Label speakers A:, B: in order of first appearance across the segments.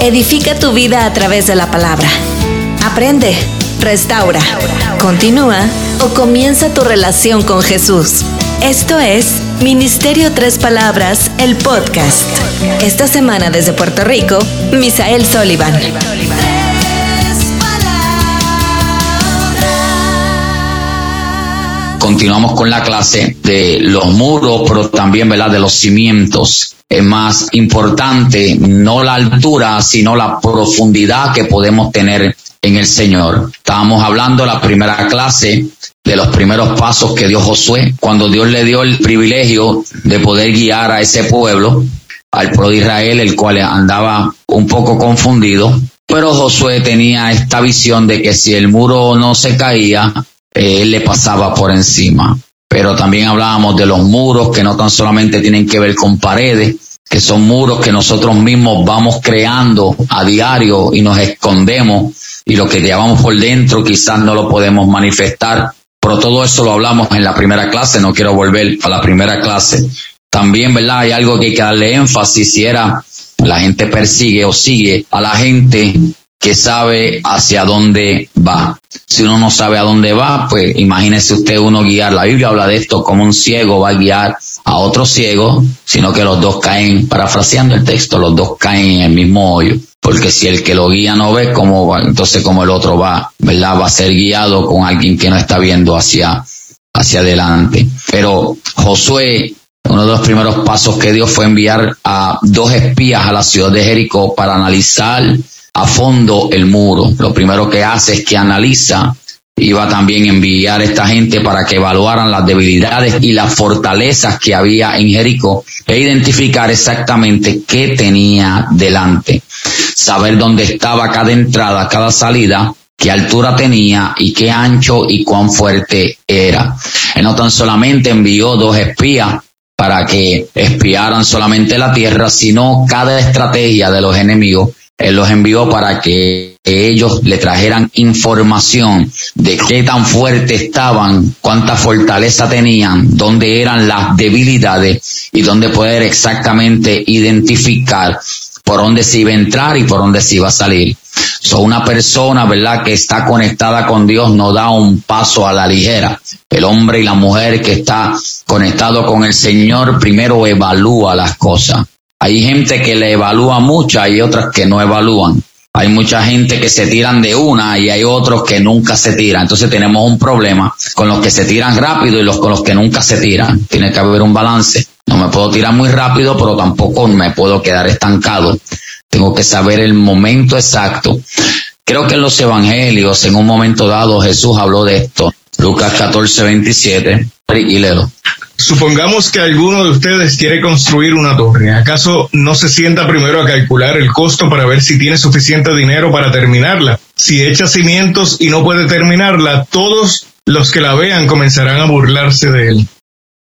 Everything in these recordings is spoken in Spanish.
A: Edifica tu vida a través de la palabra. Aprende, restaura, continúa o comienza tu relación con Jesús. Esto es Ministerio Tres Palabras, el podcast. Esta semana desde Puerto Rico, Misael Sullivan.
B: Continuamos con la clase de los muros, pero también ¿verdad? de los cimientos es más importante no la altura, sino la profundidad que podemos tener en el Señor. Estábamos hablando la primera clase de los primeros pasos que dio Josué, cuando Dios le dio el privilegio de poder guiar a ese pueblo, al pueblo de Israel, el cual andaba un poco confundido. Pero Josué tenía esta visión de que si el muro no se caía, él le pasaba por encima pero también hablábamos de los muros que no tan solamente tienen que ver con paredes, que son muros que nosotros mismos vamos creando a diario y nos escondemos y lo que llevamos por dentro quizás no lo podemos manifestar, pero todo eso lo hablamos en la primera clase, no quiero volver a la primera clase. También, ¿verdad? Hay algo que hay que darle énfasis si era la gente persigue o sigue a la gente que sabe hacia dónde va. Si uno no sabe a dónde va, pues imagínese usted uno guiar. La Biblia habla de esto como un ciego va a guiar a otro ciego, sino que los dos caen, parafraseando el texto, los dos caen en el mismo hoyo. Porque si el que lo guía no ve va, entonces como el otro va, ¿verdad? Va a ser guiado con alguien que no está viendo hacia, hacia adelante. Pero Josué uno de los primeros pasos que dio fue enviar a dos espías a la ciudad de Jericó para analizar a fondo el muro. Lo primero que hace es que analiza iba también a enviar a esta gente para que evaluaran las debilidades y las fortalezas que había en Jericó e identificar exactamente qué tenía delante. Saber dónde estaba cada entrada, cada salida, qué altura tenía y qué ancho y cuán fuerte era. Él no tan solamente envió dos espías para que espiaran solamente la tierra, sino cada estrategia de los enemigos él los envió para que ellos le trajeran información de qué tan fuerte estaban, cuánta fortaleza tenían, dónde eran las debilidades y dónde poder exactamente identificar por dónde se iba a entrar y por dónde se iba a salir. So, una persona, ¿verdad?, que está conectada con Dios no da un paso a la ligera. El hombre y la mujer que está conectado con el Señor primero evalúa las cosas. Hay gente que le evalúa mucho, hay otras que no evalúan. Hay mucha gente que se tiran de una y hay otros que nunca se tiran. Entonces tenemos un problema con los que se tiran rápido y los con los que nunca se tiran. Tiene que haber un balance. No me puedo tirar muy rápido, pero tampoco me puedo quedar estancado. Tengo que saber el momento exacto. Creo que en los evangelios, en un momento dado, Jesús habló de esto. Lucas 14, 27. Y leo.
C: Supongamos que alguno de ustedes quiere construir una torre. ¿Acaso no se sienta primero a calcular el costo para ver si tiene suficiente dinero para terminarla? Si echa cimientos y no puede terminarla, todos los que la vean comenzarán a burlarse de él.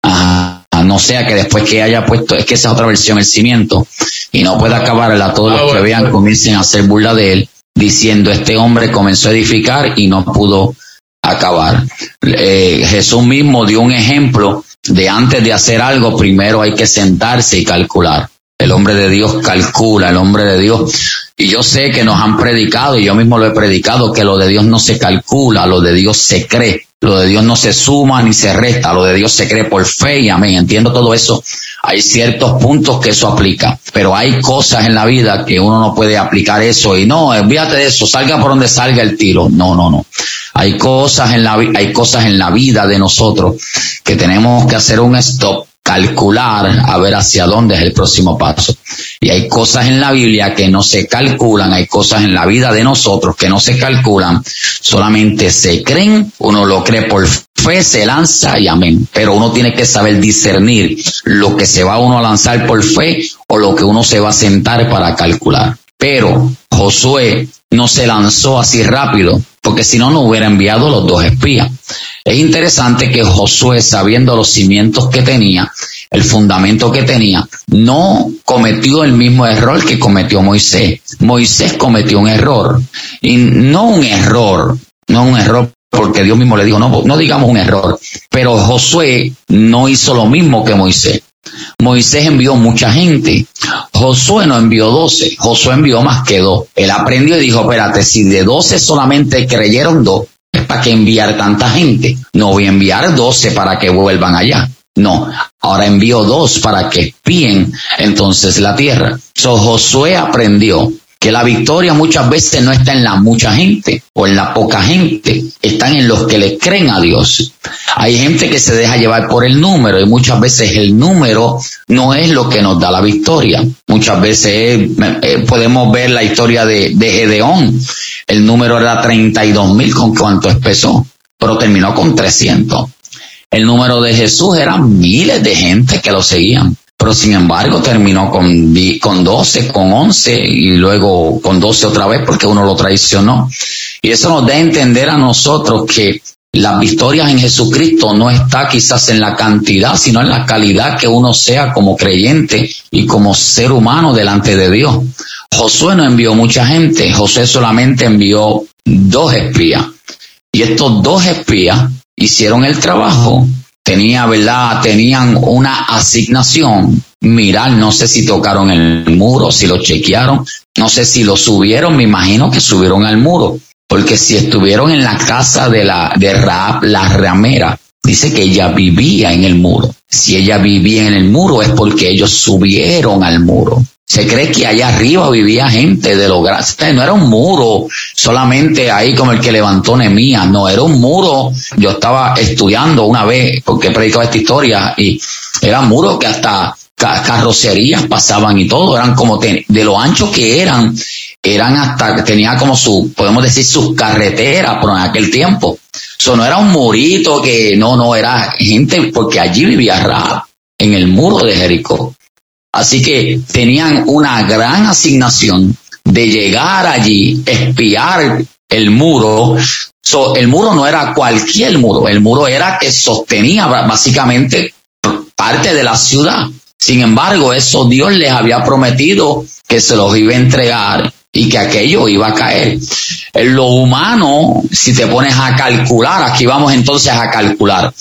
B: Ah, no sea que después que haya puesto, es que esa es otra versión, el cimiento, y no pueda acabarla, todos los que vean comiencen a hacer burla de él, diciendo, este hombre comenzó a edificar y no pudo acabar. Eh, Jesús mismo dio un ejemplo de antes de hacer algo, primero hay que sentarse y calcular. El hombre de Dios calcula, el hombre de Dios. Y yo sé que nos han predicado, y yo mismo lo he predicado, que lo de Dios no se calcula, lo de Dios se cree. Lo de Dios no se suma ni se resta, lo de Dios se cree por fe y amén. Entiendo todo eso. Hay ciertos puntos que eso aplica, pero hay cosas en la vida que uno no puede aplicar eso y no, olvídate de eso, salga por donde salga el tiro. No, no, no. Hay cosas en la, hay cosas en la vida de nosotros que tenemos que hacer un stop calcular a ver hacia dónde es el próximo paso. Y hay cosas en la Biblia que no se calculan, hay cosas en la vida de nosotros que no se calculan, solamente se creen, uno lo cree por fe, se lanza y amén. Pero uno tiene que saber discernir lo que se va uno a lanzar por fe o lo que uno se va a sentar para calcular. Pero Josué no se lanzó así rápido, porque si no, no hubiera enviado los dos espías. Es interesante que Josué, sabiendo los cimientos que tenía, el fundamento que tenía, no cometió el mismo error que cometió Moisés. Moisés cometió un error, y no un error, no un error porque Dios mismo le dijo, no, no digamos un error, pero Josué no hizo lo mismo que Moisés. Moisés envió mucha gente. Josué no envió doce. Josué envió más que dos. Él aprendió y dijo, espérate, si de doce solamente creyeron dos, para que enviar tanta gente. No voy a enviar doce para que vuelvan allá. No, ahora envió dos para que espíen entonces la tierra. So Josué aprendió que la victoria muchas veces no está en la mucha gente o en la poca gente, están en los que le creen a Dios. Hay gente que se deja llevar por el número y muchas veces el número no es lo que nos da la victoria. Muchas veces eh, eh, podemos ver la historia de, de Gedeón. El número era 32 mil con cuánto empezó, pero terminó con 300. El número de Jesús eran miles de gente que lo seguían pero sin embargo terminó con, con 12, con 11 y luego con 12 otra vez porque uno lo traicionó. Y eso nos da a entender a nosotros que las victorias en Jesucristo no está quizás en la cantidad, sino en la calidad que uno sea como creyente y como ser humano delante de Dios. Josué no envió mucha gente, José solamente envió dos espías. Y estos dos espías hicieron el trabajo tenía, ¿verdad? Tenían una asignación. Mirar, no sé si tocaron el muro, si lo chequearon, no sé si lo subieron, me imagino que subieron al muro, porque si estuvieron en la casa de la de Raab, la ramera, dice que ella vivía en el muro. Si ella vivía en el muro es porque ellos subieron al muro. Se cree que allá arriba vivía gente de los grandes. No era un muro solamente ahí como el que levantó Nemía. No, era un muro. Yo estaba estudiando una vez porque he predicado esta historia y era un muro que hasta carrocerías pasaban y todo. Eran como de lo ancho que eran, eran hasta, tenía como su, podemos decir, sus carreteras, pero en aquel tiempo. Eso no era un murito que, no, no, era gente, porque allí vivía Ra en el muro de Jericó. Así que tenían una gran asignación de llegar allí, espiar el muro. el muro no era cualquier muro, el muro era que sostenía básicamente parte de la ciudad. Sin embargo, eso Dios les había prometido que se los iba a entregar y que aquello iba a caer. En lo humano, si te pones a calcular, aquí vamos entonces a calcular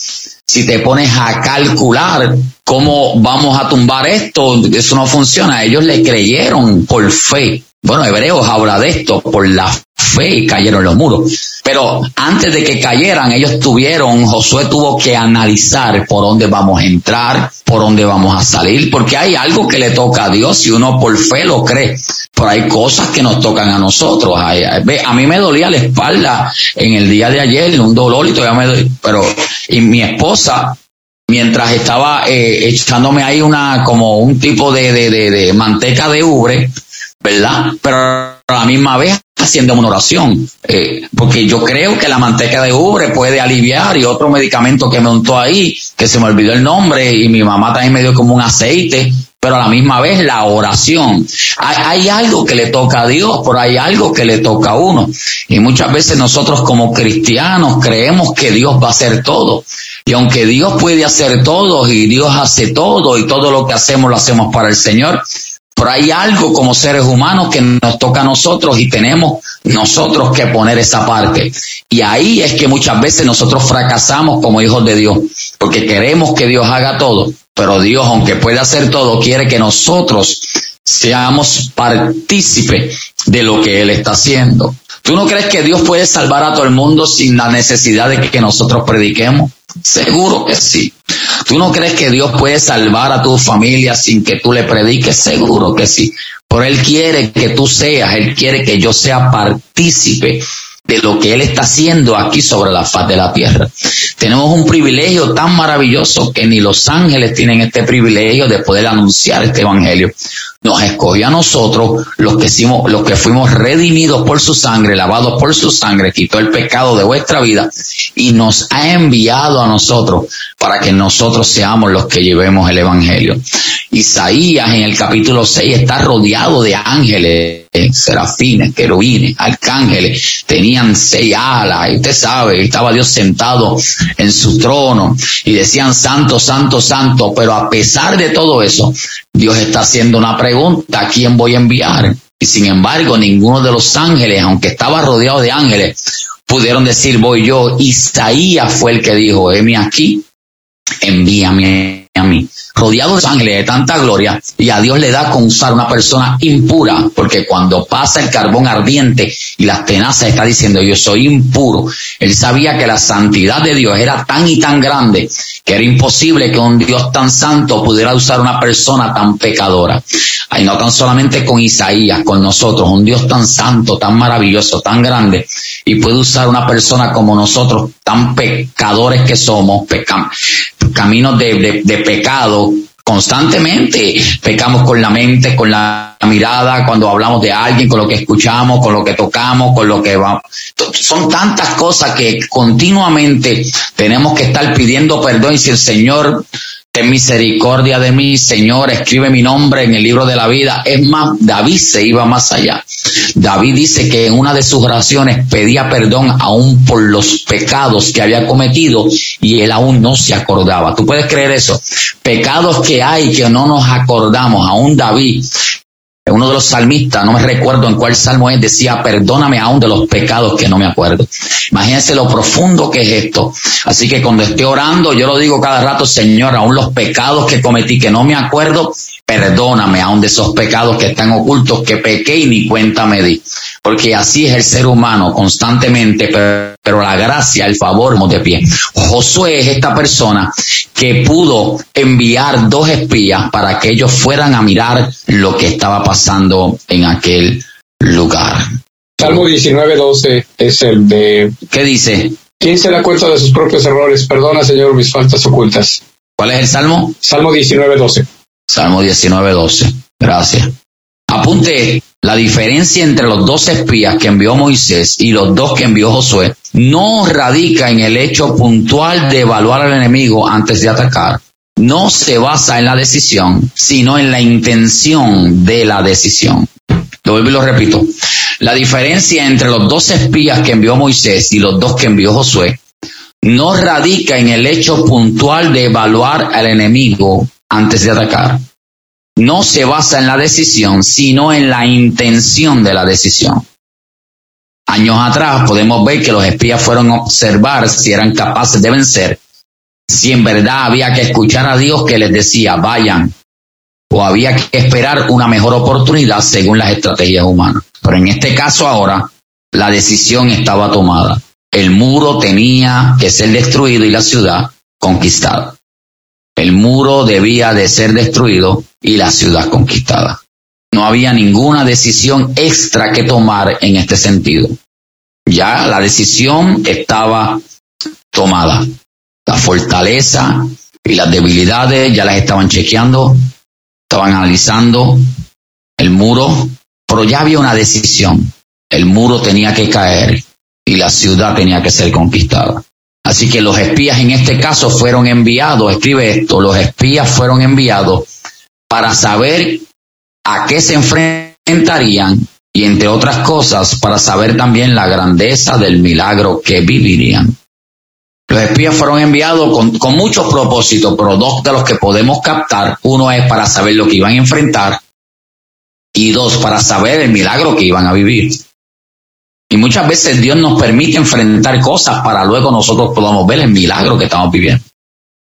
B: si te pones a calcular cómo vamos a tumbar esto, eso no funciona. Ellos le creyeron por fe. Bueno, Hebreos habla de esto, por la fe cayeron los muros. Pero antes de que cayeran, ellos tuvieron, Josué tuvo que analizar por dónde vamos a entrar, por dónde vamos a salir, porque hay algo que le toca a Dios y uno por fe lo cree. Pero hay cosas que nos tocan a nosotros. A mí me dolía la espalda en el día de ayer, un dolor y todavía me doy, pero y mi esposa mientras estaba eh, echándome ahí una como un tipo de, de, de, de manteca de ubre, ¿verdad? Pero a la misma vez haciendo una oración, eh, porque yo creo que la manteca de ubre puede aliviar y otro medicamento que me untó ahí, que se me olvidó el nombre y mi mamá también me dio como un aceite, pero a la misma vez la oración. Hay, hay, algo que le toca a Dios, pero hay algo que le toca a uno. Y muchas veces nosotros como cristianos creemos que Dios va a hacer todo. Y aunque Dios puede hacer todo y Dios hace todo y todo lo que hacemos lo hacemos para el Señor, pero hay algo como seres humanos que nos toca a nosotros y tenemos nosotros que poner esa parte. Y ahí es que muchas veces nosotros fracasamos como hijos de Dios, porque queremos que Dios haga todo, pero Dios, aunque puede hacer todo, quiere que nosotros seamos partícipe de lo que Él está haciendo. ¿Tú no crees que Dios puede salvar a todo el mundo sin la necesidad de que nosotros prediquemos? Seguro que sí. ¿Tú no crees que Dios puede salvar a tu familia sin que tú le prediques? Seguro que sí. Pero Él quiere que tú seas, Él quiere que yo sea partícipe de lo que Él está haciendo aquí sobre la faz de la tierra. Tenemos un privilegio tan maravilloso que ni los ángeles tienen este privilegio de poder anunciar este evangelio nos escogió a nosotros, los que, hicimos, los que fuimos redimidos por su sangre, lavados por su sangre, quitó el pecado de vuestra vida y nos ha enviado a nosotros para que nosotros seamos los que llevemos el Evangelio. Isaías en el capítulo 6 está rodeado de ángeles, serafines, querubines, arcángeles, tenían seis alas, y usted sabe, estaba Dios sentado en su trono y decían santo, santo, santo, pero a pesar de todo eso, Dios está haciendo una pregunta, ¿a quién voy a enviar? Y sin embargo, ninguno de los ángeles, aunque estaba rodeado de ángeles, pudieron decir, voy yo. Isaías fue el que dijo, heme aquí, envíame a mí. Rodeado de ángeles de tanta gloria, y a Dios le da con usar una persona impura, porque cuando pasa el carbón ardiente y las tenazas está diciendo yo soy impuro, él sabía que la santidad de Dios era tan y tan grande que era imposible que un Dios tan santo pudiera usar una persona tan pecadora. Y no tan solamente con Isaías, con nosotros, un Dios tan santo, tan maravilloso, tan grande, y puede usar una persona como nosotros, tan pecadores que somos, caminos de pecado, constantemente pecamos con la mente, con la mirada, cuando hablamos de alguien, con lo que escuchamos, con lo que tocamos, con lo que vamos. Son tantas cosas que continuamente tenemos que estar pidiendo perdón y si el Señor ten misericordia de mí, Señor, escribe mi nombre en el libro de la vida. Es más, David se iba más allá. David dice que en una de sus oraciones pedía perdón aún por los pecados que había cometido y él aún no se acordaba. ¿Tú puedes creer eso? Pecados que hay que no nos acordamos. Aún David uno de los salmistas, no me recuerdo en cuál salmo es, decía, perdóname aún de los pecados que no me acuerdo. Imagínense lo profundo que es esto. Así que cuando esté orando, yo lo digo cada rato, Señor, aún los pecados que cometí que no me acuerdo, perdóname aún de esos pecados que están ocultos, que pequé y ni cuenta me di. Porque así es el ser humano constantemente, pero, la gracia, el favor, de pie. Josué es esta persona que pudo enviar dos espías para que ellos fueran a mirar lo que estaba pasando en aquel lugar.
D: Salmo 19:12 es el de...
B: ¿Qué dice?
D: ¿Quién se da cuenta de sus propios errores? Perdona, Señor, mis faltas ocultas.
B: ¿Cuál es el salmo?
D: Salmo 19:12.
B: Salmo 19:12. Gracias. Apunte la diferencia entre los dos espías que envió Moisés y los dos que envió Josué no radica en el hecho puntual de evaluar al enemigo antes de atacar. No se basa en la decisión, sino en la intención de la decisión. Lo vuelvo y lo repito. La diferencia entre los dos espías que envió Moisés y los dos que envió Josué no radica en el hecho puntual de evaluar al enemigo antes de atacar no se basa en la decisión, sino en la intención de la decisión. Años atrás podemos ver que los espías fueron a observar si eran capaces de vencer, si en verdad había que escuchar a Dios que les decía, vayan, o había que esperar una mejor oportunidad según las estrategias humanas. Pero en este caso ahora, la decisión estaba tomada. El muro tenía que ser destruido y la ciudad conquistada. El muro debía de ser destruido y la ciudad conquistada. No había ninguna decisión extra que tomar en este sentido. Ya la decisión estaba tomada. La fortaleza y las debilidades ya las estaban chequeando, estaban analizando el muro, pero ya había una decisión. El muro tenía que caer y la ciudad tenía que ser conquistada. Así que los espías en este caso fueron enviados, escribe esto, los espías fueron enviados para saber a qué se enfrentarían y entre otras cosas para saber también la grandeza del milagro que vivirían. Los espías fueron enviados con, con muchos propósitos, pero dos de los que podemos captar, uno es para saber lo que iban a enfrentar y dos, para saber el milagro que iban a vivir. Y muchas veces Dios nos permite enfrentar cosas para luego nosotros podamos ver el milagro que estamos viviendo.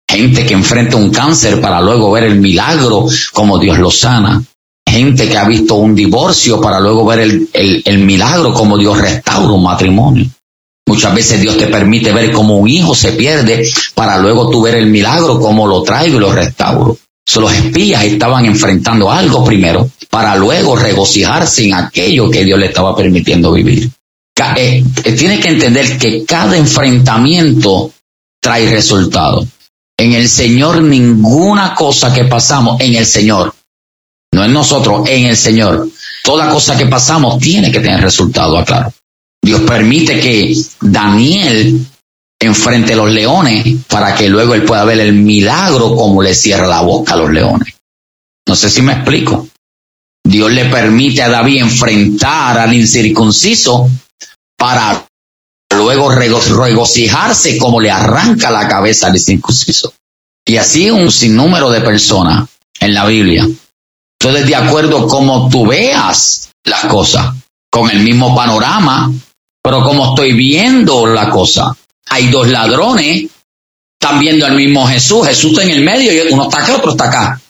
B: Gente que enfrenta un cáncer para luego ver el milagro como Dios lo sana. Gente que ha visto un divorcio para luego ver el, el, milagro como Dios restaura un matrimonio. Muchas veces Dios te permite ver cómo un hijo se pierde para luego tú ver el milagro como lo traigo y lo restauro. So, los espías estaban enfrentando algo primero para luego regocijarse en aquello que Dios le estaba permitiendo vivir. Eh, eh, tiene que entender que cada enfrentamiento trae resultado. En el Señor ninguna cosa que pasamos en el Señor, no en nosotros, en el Señor. Toda cosa que pasamos tiene que tener resultado, aclaro. Dios permite que Daniel enfrente a los leones para que luego él pueda ver el milagro como le cierra la boca a los leones. No sé si me explico. Dios le permite a David enfrentar al incircunciso para luego regocijarse como le arranca la cabeza al circunciso. Y así un sinnúmero de personas en la Biblia. Entonces, de acuerdo como tú veas las cosas, con el mismo panorama, pero como estoy viendo la cosa, hay dos ladrones, Están viendo al mismo Jesús. Jesús está en el medio y uno está acá, otro está acá.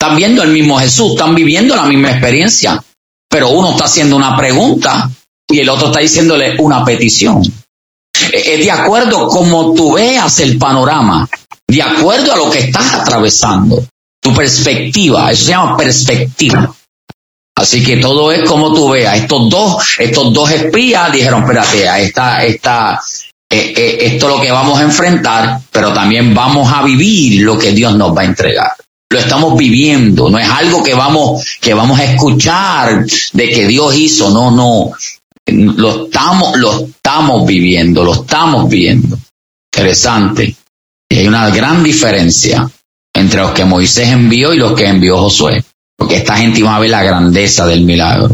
B: Están viendo al mismo Jesús, están viviendo la misma experiencia. Pero uno está haciendo una pregunta y el otro está diciéndole una petición. Es de acuerdo como tú veas el panorama, de acuerdo a lo que estás atravesando, tu perspectiva, eso se llama perspectiva. Así que todo es como tú veas. Estos dos, estos dos espías dijeron, espérate, esta, eh, eh, esto es lo que vamos a enfrentar, pero también vamos a vivir lo que Dios nos va a entregar. Lo estamos viviendo, no es algo que vamos, que vamos a escuchar de que Dios hizo, no, no. Lo estamos, lo estamos viviendo, lo estamos viendo. Interesante. Y hay una gran diferencia entre los que Moisés envió y los que envió Josué, porque esta gente iba a ver la grandeza del milagro.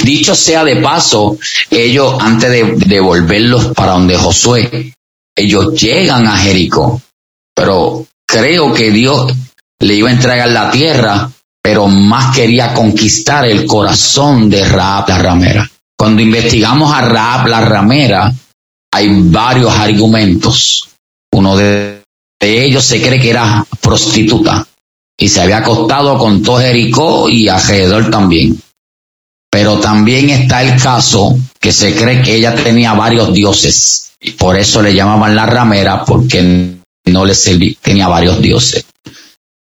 B: Dicho sea de paso, ellos antes de, de volverlos para donde Josué, ellos llegan a Jericó, pero creo que Dios le iba a entregar la tierra, pero más quería conquistar el corazón de Raab la ramera. Cuando investigamos a Raab la ramera, hay varios argumentos. Uno de, ellos se cree que era prostituta y se había acostado con todo Jericó y alrededor también. Pero también está el caso que se cree que ella tenía varios dioses y por eso le llamaban la ramera porque no le servía, tenía varios dioses.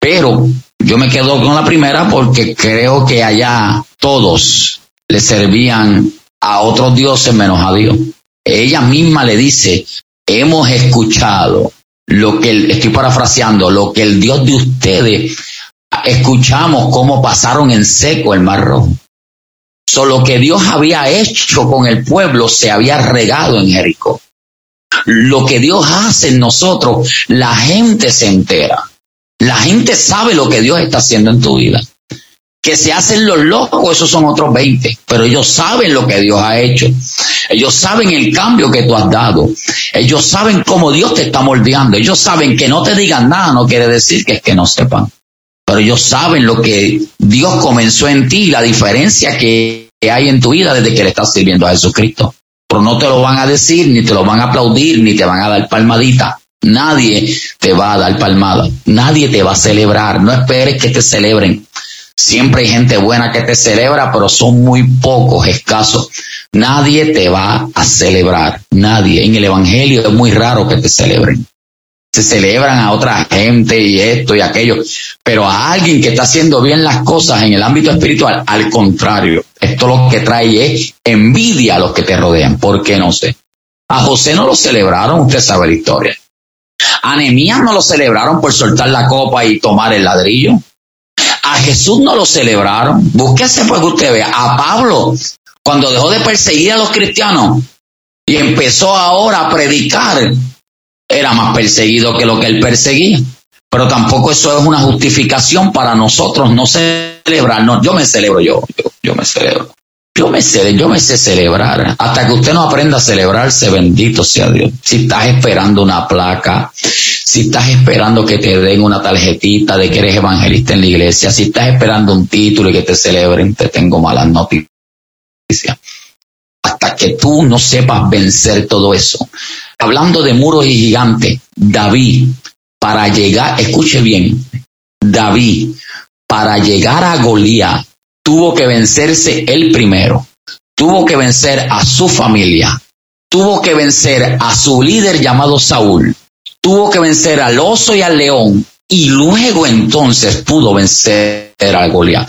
B: Pero yo me quedo con la primera porque creo que allá todos le servían a otros dioses menos a Dios. Ella misma le dice, hemos escuchado lo que, estoy parafraseando, lo que el Dios de ustedes, escuchamos cómo pasaron en seco el mar rojo. Solo que Dios había hecho con el pueblo se había regado en Jericó. Lo que Dios hace en nosotros, la gente se entera. La gente sabe lo que Dios está haciendo en tu vida. Que se hacen los locos, esos son otros 20, pero ellos saben lo que Dios ha hecho. Ellos saben el cambio que tú has dado. Ellos saben cómo Dios te está moldeando. Ellos saben que no te digan nada, no quiere decir que es que no sepan. Pero ellos saben lo que Dios comenzó en ti, la diferencia que hay en tu vida desde que le estás sirviendo a Jesucristo. Pero no te lo van a decir, ni te lo van a aplaudir, ni te van a dar palmadita. Nadie te va a dar palmada, nadie te va a celebrar, no esperes que te celebren. Siempre hay gente buena que te celebra, pero son muy pocos, escasos. Nadie te va a celebrar, nadie. En el Evangelio es muy raro que te celebren. Se celebran a otra gente y esto y aquello, pero a alguien que está haciendo bien las cosas en el ámbito espiritual, al contrario, esto lo que trae es envidia a los que te rodean. ¿Por qué no sé? A José no lo celebraron, usted sabe la historia. A no lo celebraron por soltar la copa y tomar el ladrillo. A Jesús no lo celebraron. Búsquese pues que usted vea. A Pablo, cuando dejó de perseguir a los cristianos y empezó ahora a predicar, era más perseguido que lo que él perseguía. Pero tampoco eso es una justificación para nosotros no celebrarnos. Yo me celebro yo, yo, yo me celebro. Yo me sé, yo me sé celebrar. Hasta que usted no aprenda a celebrarse, bendito sea Dios. Si estás esperando una placa, si estás esperando que te den una tarjetita de que eres evangelista en la iglesia, si estás esperando un título y que te celebren, te tengo malas noticias. Hasta que tú no sepas vencer todo eso. Hablando de muros y gigantes, David, para llegar, escuche bien, David, para llegar a Goliat, tuvo que vencerse él primero, tuvo que vencer a su familia, tuvo que vencer a su líder llamado Saúl, tuvo que vencer al oso y al león, y luego entonces pudo vencer a Goliat.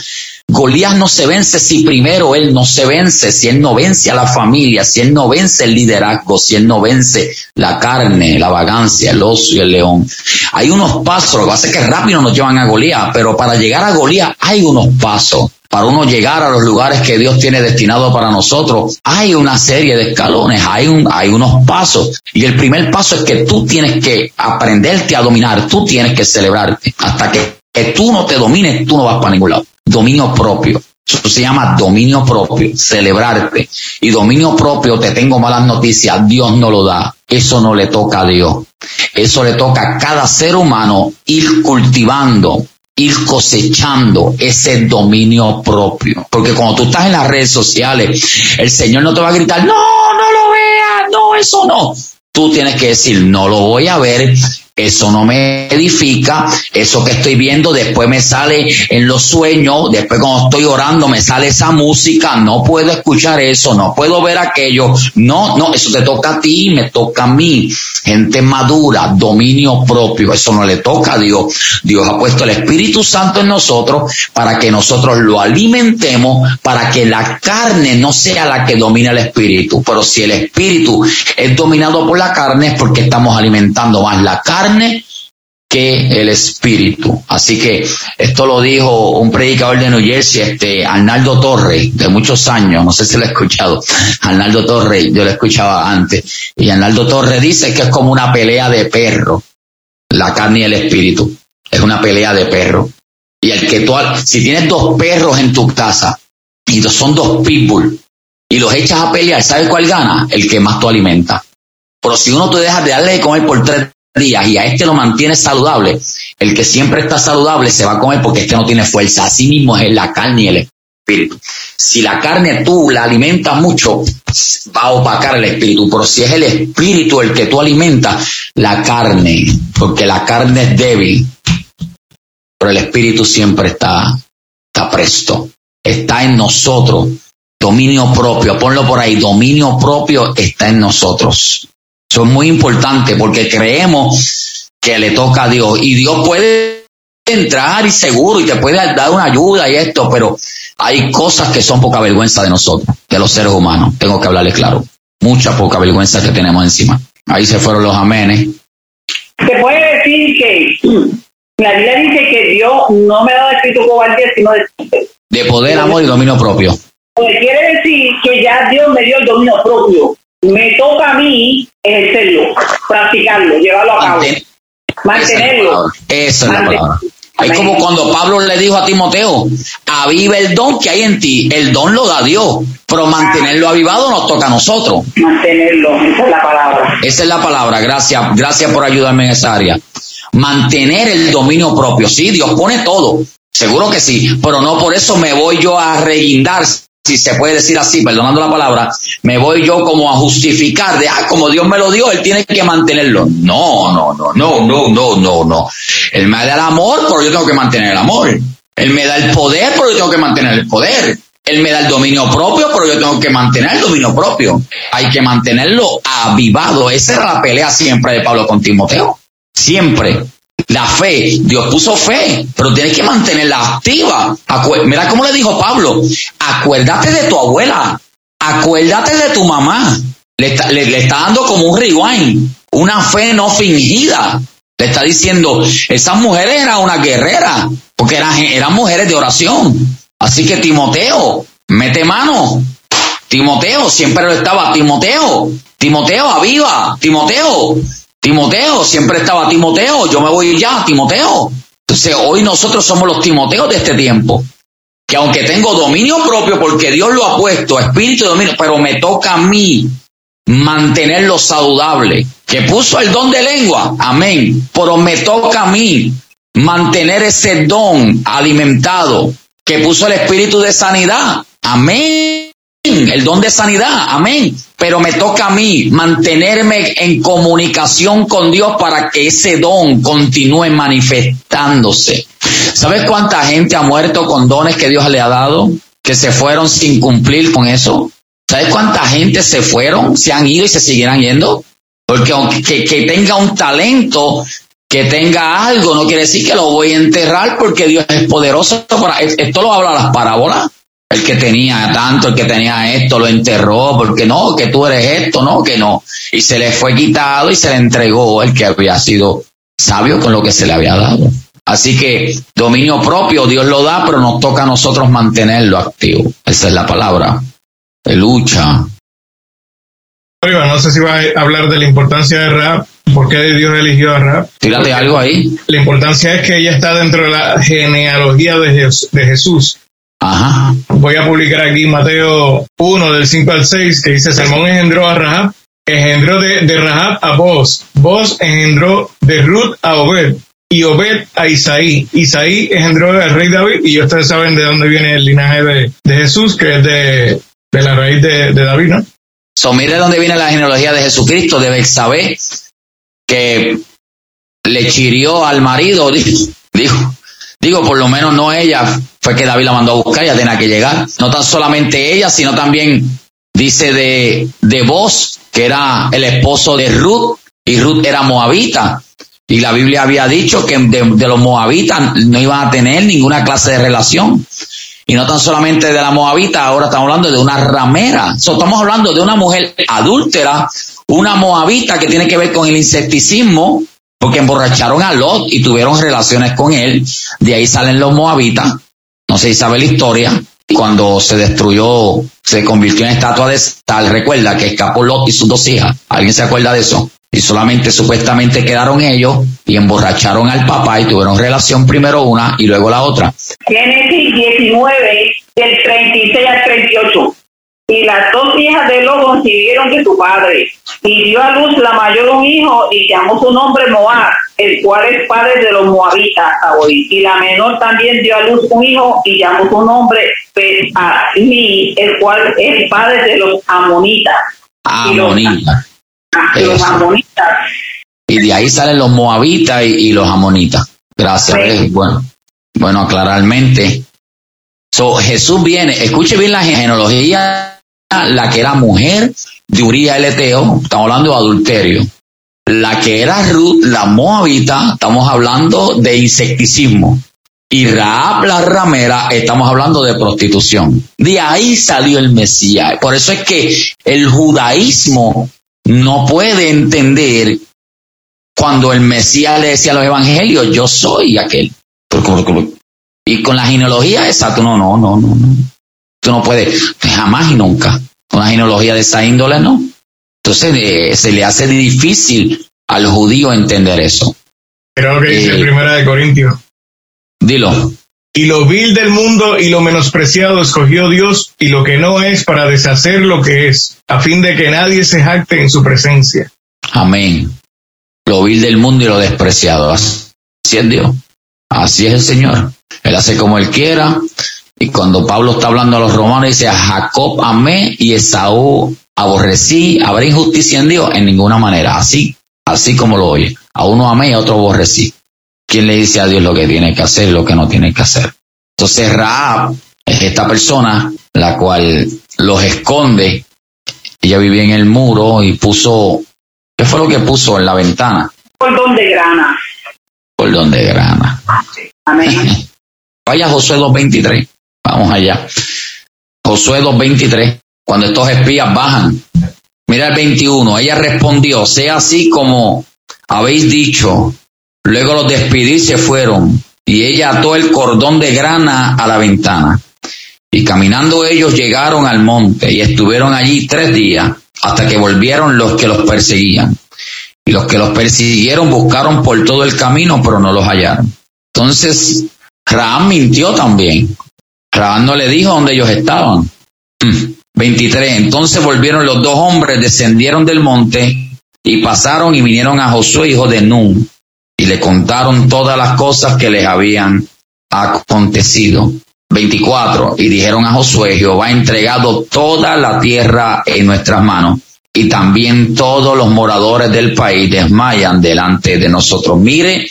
B: Goliat no se vence si primero él no se vence, si él no vence a la familia, si él no vence el liderazgo, si él no vence la carne, la vagancia, el oso y el león. Hay unos pasos, lo que pasa es que rápido nos llevan a Goliat, pero para llegar a Goliat hay unos pasos para uno llegar a los lugares que Dios tiene destinado para nosotros, hay una serie de escalones, hay, un, hay unos pasos. Y el primer paso es que tú tienes que aprenderte a dominar, tú tienes que celebrarte. Hasta que, que tú no te domines, tú no vas para ningún lado. Dominio propio. Eso se llama dominio propio, celebrarte. Y dominio propio, te tengo malas noticias, Dios no lo da. Eso no le toca a Dios. Eso le toca a cada ser humano ir cultivando, ir cosechando ese dominio propio. Porque cuando tú estás en las redes sociales, el Señor no te va a gritar, no, no lo veas, no, eso no. Tú tienes que decir, no lo voy a ver, eso no me edifica, eso que estoy viendo después me sale en los sueños, después cuando estoy orando me sale esa música, no puedo escuchar eso, no puedo ver aquello, no, no, eso te toca a ti, me toca a mí, gente madura, dominio propio, eso no le toca a Dios, Dios ha puesto el Espíritu Santo en nosotros para que nosotros lo alimentemos, para que la carne no sea la que domina el Espíritu, pero si el Espíritu es dominado por la carne es porque estamos alimentando más la carne, que el espíritu. Así que esto lo dijo un predicador de New Jersey, este Arnaldo Torre, de muchos años, no sé si lo he escuchado, Arnaldo Torre, yo lo escuchaba antes, y Arnaldo Torre dice que es como una pelea de perro, la carne y el espíritu, es una pelea de perro. Y el que tú, si tienes dos perros en tu casa, y son dos pitbull, y los echas a pelear, ¿sabes cuál gana? El que más tú alimentas. Pero si uno te deja de darle de comer por tres días y a este lo mantiene saludable, el que siempre está saludable se va a comer porque este no tiene fuerza. Así mismo es la carne y el espíritu. Si la carne tú la alimentas mucho, va a opacar el espíritu. Pero si es el espíritu el que tú alimentas, la carne, porque la carne es débil, pero el espíritu siempre está, está presto, está en nosotros. Dominio propio, ponlo por ahí, dominio propio está en nosotros. Es muy importante porque creemos que le toca a Dios y Dios puede entrar y seguro y te puede dar una ayuda y esto, pero hay cosas que son poca vergüenza de nosotros, de los seres humanos. Tengo que hablarle claro. Mucha poca vergüenza que tenemos encima. Ahí se fueron los amenes.
E: Se puede decir que la Biblia dice que Dios no me da espíritu cobardía, sino de,
B: de poder, amor y dominio propio.
E: Quiere decir que ya Dios me dio el dominio propio me toca a mí ejercerlo, practicarlo, llevarlo a cabo, mantenerlo.
B: Esa es la palabra. Es como cuando Pablo le dijo a Timoteo, aviva el don que hay en ti, el don lo da Dios, pero mantenerlo avivado nos toca a nosotros.
E: Mantenerlo, esa es la palabra.
B: Esa es la palabra, gracias, gracias por ayudarme en esa área. Mantener el dominio propio, sí, Dios pone todo, seguro que sí, pero no por eso me voy yo a reguindar si se puede decir así, perdonando la palabra, me voy yo como a justificar de, ah, como Dios me lo dio, Él tiene que mantenerlo. No, no, no, no, no, no, no, no. Él me da el amor, pero yo tengo que mantener el amor. Él me da el poder, pero yo tengo que mantener el poder. Él me da el dominio propio, pero yo tengo que mantener el dominio propio. Hay que mantenerlo avivado. Esa era la pelea siempre de Pablo con Timoteo. Siempre. La fe, Dios puso fe, pero tienes que mantenerla activa. Mira cómo le dijo Pablo, acuérdate de tu abuela, acuérdate de tu mamá. Le está, le, está dando como un rewind, una fe no fingida. Le está diciendo, esas mujeres eran una guerrera, porque eran, eran mujeres de oración. Así que Timoteo, mete mano. Timoteo, siempre lo estaba. Timoteo, Timoteo, aviva. Timoteo, Timoteo, siempre estaba Timoteo, yo me voy ya, Timoteo. Entonces hoy nosotros somos los Timoteos de este tiempo. Que aunque tengo dominio propio, porque Dios lo ha puesto, espíritu de dominio, pero me toca a mí mantenerlo saludable. Que puso el don de lengua, amén. Pero me toca a mí mantener ese don alimentado. Que puso el espíritu de sanidad, amén el don de sanidad, amén. Pero me toca a mí mantenerme en comunicación con Dios para que ese don continúe manifestándose. ¿Sabes cuánta gente ha muerto con dones que Dios le ha dado? Que se fueron sin cumplir con eso. ¿Sabes cuánta gente se fueron, se han ido y se seguirán yendo? Porque aunque que, tenga un talento, que tenga algo, no quiere decir que lo voy a enterrar porque Dios es poderoso. esto lo habla las parábolas el que tenía tanto, el que tenía esto, lo enterró, porque no, que tú eres esto, no, que no. Y se le fue quitado y se le entregó el que había sido sabio con lo que se le había dado. Así que dominio propio Dios lo da, pero nos toca a nosotros mantenerlo activo. Esa es la palabra. De lucha.
C: No sé si va a hablar de la importancia de rap, por qué Dios eligió a rap.
B: Tírate algo ahí.
C: La importancia es que ella está dentro de la genealogía de, de Jesús.
B: Ajá.
C: Voy a publicar aquí Mateo 1 del 5 al 6 que dice, Salmón engendró a Rahab, engendró de, de Rahab a Boz, Boz engendró de Ruth a Obed, y Obed a Isaí. Isaí engendró al rey David, y ustedes saben de dónde viene el linaje de, Jesús, que es de, la raíz de, David, ¿no?
B: So, mire dónde viene la genealogía de Jesucristo, de saber que le chirió al marido, dijo, digo, por lo menos no ella, fue que David la mandó a buscar, ya tenía que llegar. No tan solamente ella, sino también dice de, de que era el esposo de Ruth, y Ruth era moabita. Y la Biblia había dicho que de, los moabitas no iban a tener ninguna clase de relación. Y no tan solamente de la moabita, ahora estamos hablando de una ramera. estamos hablando de una mujer adúltera, una moabita que tiene que ver con el insecticismo, porque emborracharon a Lot y tuvieron relaciones con él. De ahí salen los moabitas. No sé si sabe la historia. Cuando se destruyó, se convirtió en estatua de sal. Recuerda que escapó Lot y sus dos hijas. ¿Alguien se acuerda de eso? y solamente supuestamente quedaron ellos y emborracharon al papá y tuvieron relación primero una y luego la otra.
E: Génesis 19, del 36 al 38. Y las dos hijas de Lot concibieron de su padre, y dio a luz la mayor un hijo, y llamó su nombre Moab, el cual es padre de los moabitas hoy. Y la menor también dio a luz un hijo, y llamó su nombre mí el cual es padre de los amonitas.
B: Amonitas. Los amonitas. Y de ahí salen los moabitas y, los amonitas. Gracias. Bueno, bueno, aclararmente. So, Jesús viene, escuche bien la genealogía, la que era mujer de Uriah el Eteo, estamos hablando de adulterio. La que era Ruth, la moabita, estamos hablando de insecticismo. Y Raab la ramera, estamos hablando de prostitución. De ahí salió el Mesías. Por eso es que el judaísmo no puede entender cuando el Mesías le decía a los evangelios, yo soy aquel. Y con la genealogía esa, tú no, no, no, no, no. Tú no puedes, jamás y nunca. Una genealogía de esa índole, no. Entonces eh, se le hace difícil al judío entender eso.
C: Creo lo que dice eh, Primera de Corintios.
B: Dilo.
C: Y lo vil del mundo y lo menospreciado escogió Dios y lo que no es para deshacer lo que es, a fin de que nadie se jacte en su presencia.
B: Amén. Lo vil del mundo y lo despreciado. Así es Dios. Así es el Señor. Él hace como Él quiera. Y cuando Pablo está hablando a los romanos, dice a Jacob amé y Esaú aborrecí. ¿Habrá injusticia en Dios? En ninguna manera. Así, así como lo oye. A uno amé y a otro aborrecí. ¿Quién le dice a Dios lo que tiene que hacer y lo que no tiene que hacer? Entonces Raab es esta persona la cual los esconde. Ella vivía en el muro y puso, ¿qué fue lo que puso en la ventana?
E: Cordón de grana.
B: Cordón de grana. Amén. Vaya Josué 2.23. Vamos allá. Josué 2.23. Cuando estos espías bajan. Mira el 21. Ella respondió, sea así como habéis dicho, Luego los despidí y se fueron, y ella ató el cordón de grana a la ventana. Y caminando ellos llegaron al monte y estuvieron allí tres días hasta que volvieron los que los perseguían. Y los que los persiguieron buscaron por todo el camino, pero no los hallaron. Entonces, Raam mintió también. Raam no le dijo dónde ellos estaban. 23. Mm. Entonces volvieron los dos hombres, descendieron del monte y pasaron y vinieron a Josué, hijo de Nun, y le contaron todas las cosas que les habían acontecido. 24. Y dijeron a Josué, Jehová ha entregado toda la tierra en nuestras manos y también todos los moradores del país desmayan delante de nosotros. Mire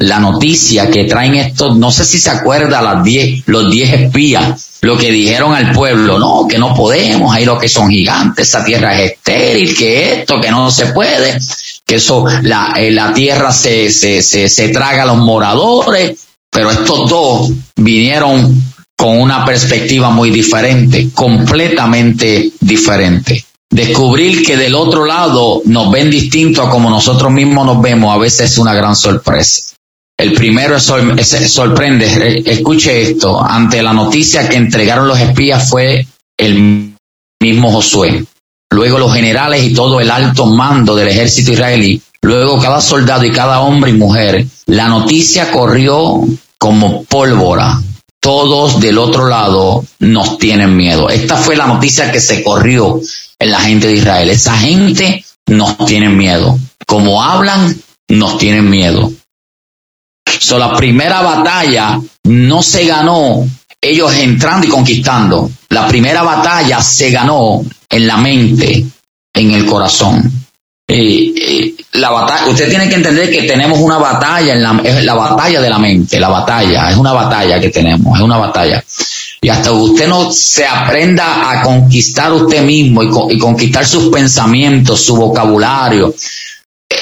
B: la noticia que traen estos, no sé si se acuerda las diez, los diez espías, lo que dijeron al pueblo, no, que no podemos, hay los que son gigantes, esa tierra es estéril, que esto, que no se puede que eso, la, eh, la tierra se, se, se, se traga a los moradores, pero estos dos vinieron con una perspectiva muy diferente, completamente diferente. Descubrir que del otro lado nos ven distinto a como nosotros mismos nos vemos a veces es una gran sorpresa. El primero es, sorprende, escuche esto, ante la noticia que entregaron los espías fue el mismo Josué luego los generales y todo el alto mando del ejército israelí, luego cada soldado y cada hombre y mujer, la noticia corrió como pólvora. Todos del otro lado nos tienen miedo. Esta fue la noticia que se corrió en la gente de Israel. Esa gente nos tiene miedo. Como hablan, nos tienen miedo. So, la primera batalla no se ganó ellos entrando y conquistando. La primera batalla se ganó en la mente, en el corazón. la batalla, usted tiene que entender que tenemos una batalla en la, es la batalla de la mente, la batalla, es una batalla que tenemos, es una batalla. Y hasta usted no se aprenda a conquistar usted mismo y, y conquistar sus pensamientos, su vocabulario,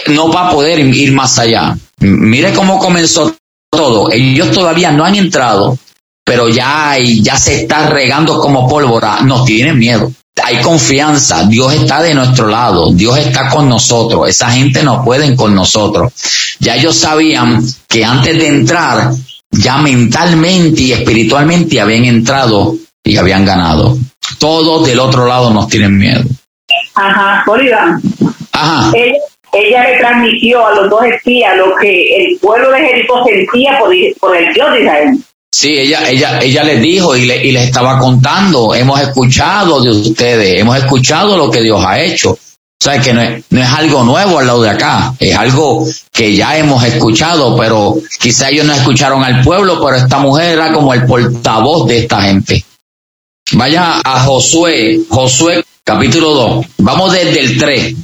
B: no va a poder ir más allá. Mire cómo comenzó todo. Ellos todavía no han entrado, pero ya, ya se está regando como pólvora. No tienen miedo. Hay confianza. Dios está de nuestro lado. Dios está con nosotros. Esa gente no puede con nosotros. Ya ellos sabían que antes de entrar, ya mentalmente y espiritualmente habían entrado y habían ganado. Todos del otro lado nos tienen miedo.
E: Ajá, Bolívar.
B: Ajá
E: ella le transmitió a los dos espías lo que el pueblo de Jericó sentía por, el Dios de Israel.
B: Sí, ella, ella, ella les dijo y, le, y les estaba contando, hemos escuchado de ustedes, hemos escuchado lo que Dios ha hecho. O sea, que no es, no es algo nuevo al lado de acá, es algo que ya hemos escuchado, pero quizá ellos no escucharon al pueblo, pero esta mujer era como el portavoz de esta gente. Vaya a Josué, Josué capítulo 2, vamos desde el 3.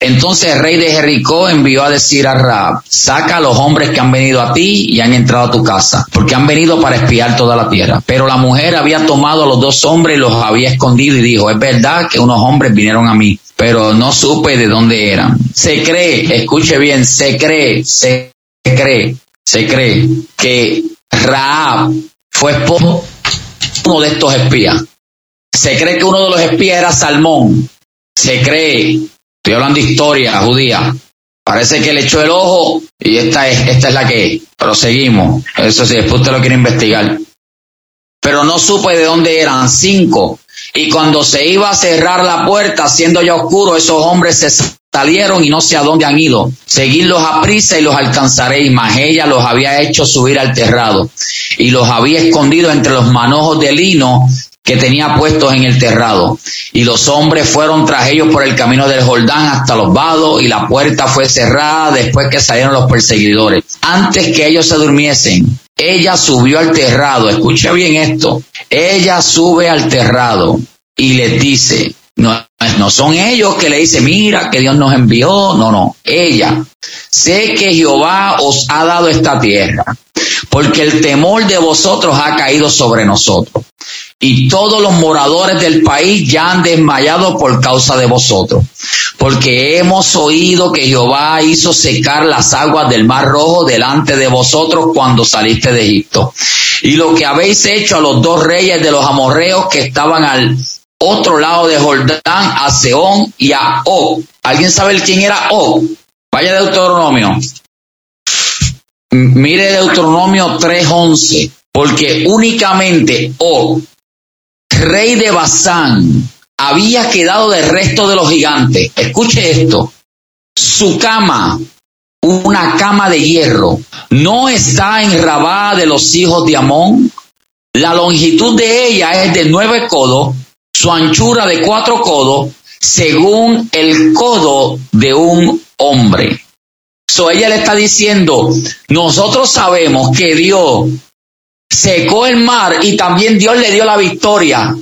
B: Entonces el rey de Jericó envió a decir a Raab, saca a los hombres que han venido a ti y han entrado a tu casa, porque han venido para espiar toda la tierra. Pero la mujer había tomado a los dos hombres y los había escondido y dijo, es verdad que unos hombres vinieron a mí, pero no supe de dónde eran. Se cree, escuche bien, se cree, se cree, se cree que Raab fue esposo uno de estos espías. Se cree que uno de los espías era Salmón. Se cree Estoy hablando de historia judía. Parece que le echó el ojo y esta es, esta es la que Proseguimos. Eso sí, después usted lo quiere investigar. Pero no supe de dónde eran cinco. Y cuando se iba a cerrar la puerta, siendo ya oscuro, esos hombres se salieron y no sé a dónde han ido. Seguidlos a prisa y los alcanzaréis. Mas ella los había hecho subir al terrado y los había escondido entre los manojos de lino que tenía puestos en el terrado. Y los hombres fueron tras ellos por el camino del Jordán hasta los vados y la puerta fue cerrada después que salieron los perseguidores. Antes que ellos se durmiesen, ella subió al terrado. Escuche bien esto. Ella sube al terrado y les dice, no, no son ellos que le dicen, mira que Dios nos envió. No, no. Ella, sé que Jehová os ha dado esta tierra porque el temor de vosotros ha caído sobre nosotros y todos los moradores del país ya han desmayado por causa de vosotros, porque hemos oído que Jehová hizo secar las aguas del mar rojo delante de vosotros cuando saliste de Egipto. Y lo que habéis hecho a los dos reyes de los amorreos que estaban al otro lado de Jordán, a Seón y a Og. ¿Alguien sabe quién era Og? Vaya de Deuteronomio. Mire Deuteronomio 3:11, porque únicamente Og rey de Basán, había quedado del resto de los gigantes. Escuche esto. Su cama, una cama de hierro, no está en Rabá de los hijos de Amón. La longitud de ella es de nueve codos, su anchura de cuatro codos, según el codo de un hombre. So ella le está diciendo, nosotros sabemos que Dios secó el mar y también Dios le dio la victoria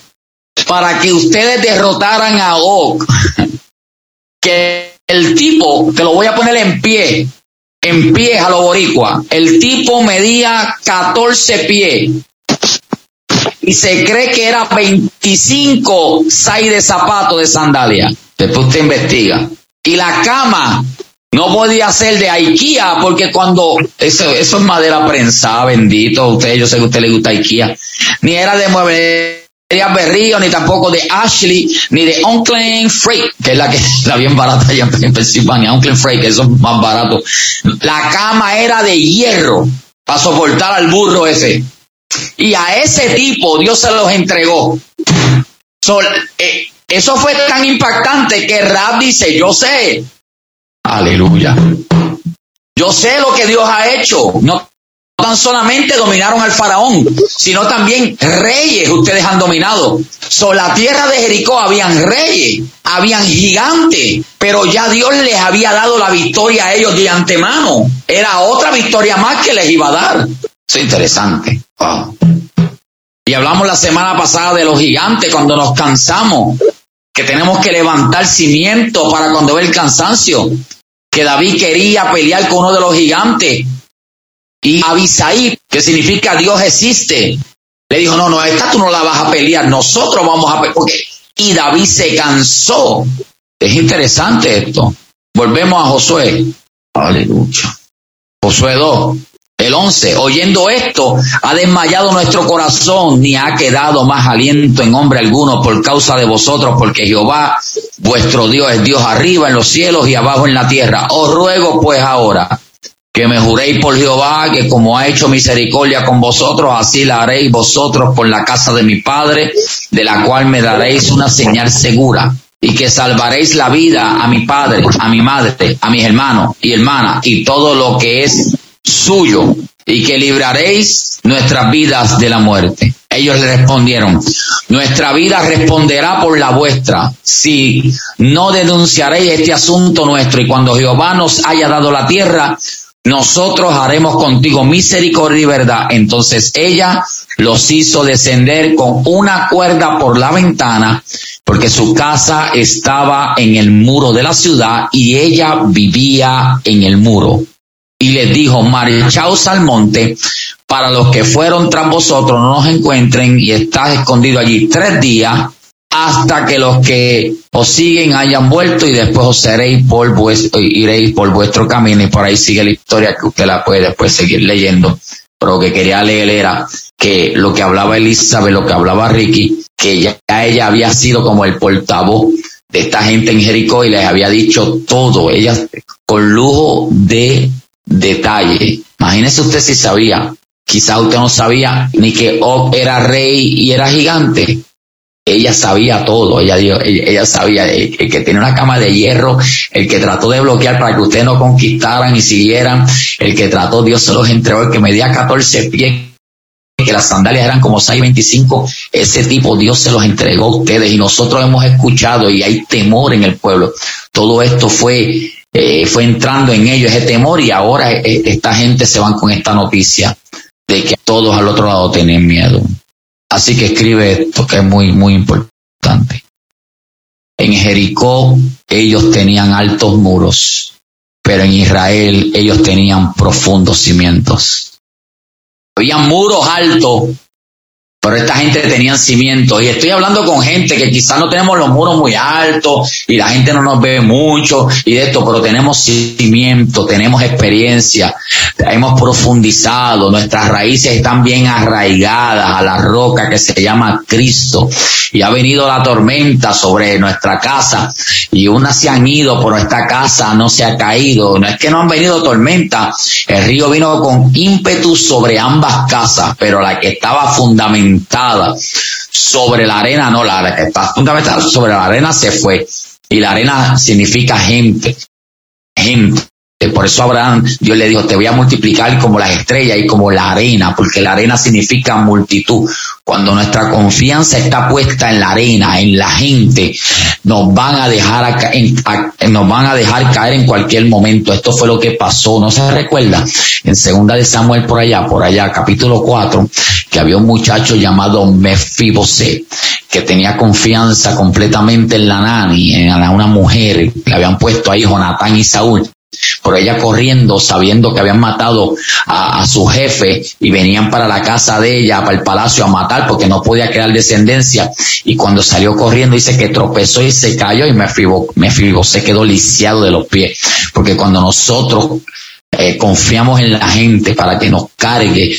B: para que ustedes derrotaran a Og. Que el tipo, te lo voy a poner en pie, en pie a lo boricua. El tipo medía 14 pies y se cree que era 25 6 de zapatos de sandalia. Después usted investiga. Y la cama no podía ser de IKEA porque cuando eso, eso es madera prensada, bendito, usted, yo sé que a usted le gusta IKEA, ni era de mueblería Berrío, ni tampoco de Ashley, ni de Uncle Freight, que es la que la bien barata allá en Pensilvania, Uncle Freight, que eso es más barato. La cama era de hierro para soportar al burro ese. Y a ese tipo Dios se los entregó. Eh, eso fue tan impactante que Rab dice, yo sé, Aleluya. Yo sé lo que Dios ha hecho. No tan solamente dominaron al faraón, sino también reyes ustedes han dominado. Sobre la tierra de Jericó habían reyes, habían gigantes, pero ya Dios les había dado la victoria a ellos de antemano. Era otra victoria más que les iba a dar. Es interesante. Y hablamos la semana pasada de los gigantes cuando nos cansamos que tenemos que levantar cimiento para cuando ve el cansancio, que David quería pelear con uno de los gigantes. Y Abisaí, que significa Dios existe, le dijo, no, no, esta tú no la vas a pelear, nosotros vamos a pelear. Y David se cansó. Es interesante esto. Volvemos a Josué. Aleluya. Josué 2. El 11, oyendo esto, ha desmayado nuestro corazón, ni ha quedado más aliento en hombre alguno por causa de vosotros, porque Jehová, vuestro Dios, es Dios arriba en los cielos y abajo en la tierra. Os ruego pues ahora que me juréis por Jehová, que como ha hecho misericordia con vosotros, así la haréis vosotros por la casa de mi Padre, de la cual me daréis una señal segura y que salvaréis la vida a mi padre, a mi madre, a mis hermanos y hermanas y todo lo que es suyo y que libraréis nuestras vidas de la muerte. Ellos le respondieron, nuestra vida responderá por la vuestra si no denunciaréis este asunto nuestro y cuando Jehová nos haya dado la tierra, nosotros haremos contigo misericordia y verdad. Entonces ella los hizo descender con una cuerda por la ventana, porque su casa estaba en el muro de la ciudad y ella vivía en el muro. Y les dijo, marchaos al monte para los que fueron tras vosotros no nos encuentren y estás escondido allí tres días hasta que los que os siguen hayan vuelto y después os seréis por vuestro, iréis por vuestro camino y por ahí sigue la historia que usted la puede después seguir leyendo. Pero lo que quería leer era que lo que hablaba Elizabeth, lo que hablaba Ricky, que ya ella había sido como el portavoz de esta gente en Jericó y les había dicho todo, ella con lujo de detalle. Imagínese usted si sabía, quizá usted no sabía ni que Og era rey y era gigante, ella sabía todo, ella, ella, sabía el, que tiene una cama de hierro, el que trató de bloquear para que ustedes no conquistaran y siguieran, el que trató, Dios se los entregó, el que medía 14 pies, que las sandalias eran como 6.25, ese tipo Dios se los entregó a ustedes y nosotros hemos escuchado y hay temor en el pueblo. Todo esto fue, eh, fue entrando en ellos ese temor y ahora eh, esta gente se van con esta noticia de que todos al otro lado tienen miedo. Así que escribe esto que es muy, muy importante. En Jericó ellos tenían altos muros, pero en Israel ellos tenían profundos cimientos. Había muros altos, pero esta gente tenía cimientos. Y estoy hablando con gente que quizás no tenemos los muros muy altos y la gente no nos ve mucho y de esto, pero tenemos cimiento, tenemos experiencia, hemos profundizado, nuestras raíces están bien arraigadas a la roca que se llama Cristo. Y ha venido la tormenta sobre nuestra casa y unas se han ido, pero esta casa no se ha caído. No es que no han venido tormenta, el río vino con ímpetu sobre ambas casas, pero la que estaba fundamental sobre la arena, no, la que está fundamentada sobre la arena se fue. Y la arena significa gente, gente. Por eso Abraham, Dios le dijo, te voy a multiplicar como las estrellas y como la arena, porque la arena significa multitud. Cuando nuestra confianza está puesta en la arena, en la gente, nos van a dejar nos van a dejar caer en cualquier momento. Esto fue lo que pasó, ¿no se recuerda? En segunda de Samuel por allá, por allá, capítulo 4, que había un muchacho llamado Mefibosé, que tenía confianza completamente en la nani, en una mujer, le habían puesto ahí Jonatán y Saúl por ella corriendo, sabiendo que habían matado a, su jefe y venían para la casa de ella, para el palacio a matar porque no podía crear descendencia. Y cuando salió corriendo dice que tropezó y se cayó y me fibo, se quedó lisiado de los pies. Porque cuando nosotros eh, confiamos en la gente para que nos cargue,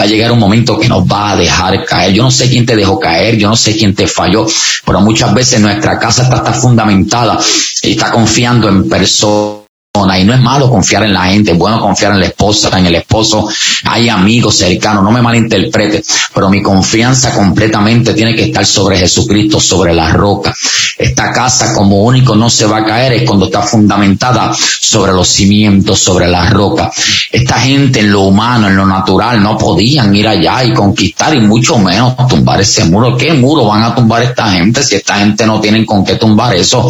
B: va a llegar un momento que nos va a dejar caer. Yo no sé quién te dejó caer, yo no sé quién te falló, pero muchas veces nuestra casa está fundamentada y está confiando en personas y no es malo confiar en la gente, es bueno confiar en la esposa, en el esposo, hay amigos cercanos, no me malinterprete, pero mi confianza completamente tiene que estar sobre Jesucristo, sobre la roca. Esta casa como único no se va a caer es cuando está fundamentada sobre los cimientos, sobre la roca. Esta gente en lo humano, en lo natural, no podían ir allá y conquistar y mucho menos tumbar ese muro. ¿Qué muro van a tumbar esta gente si esta gente no tienen con qué tumbar eso?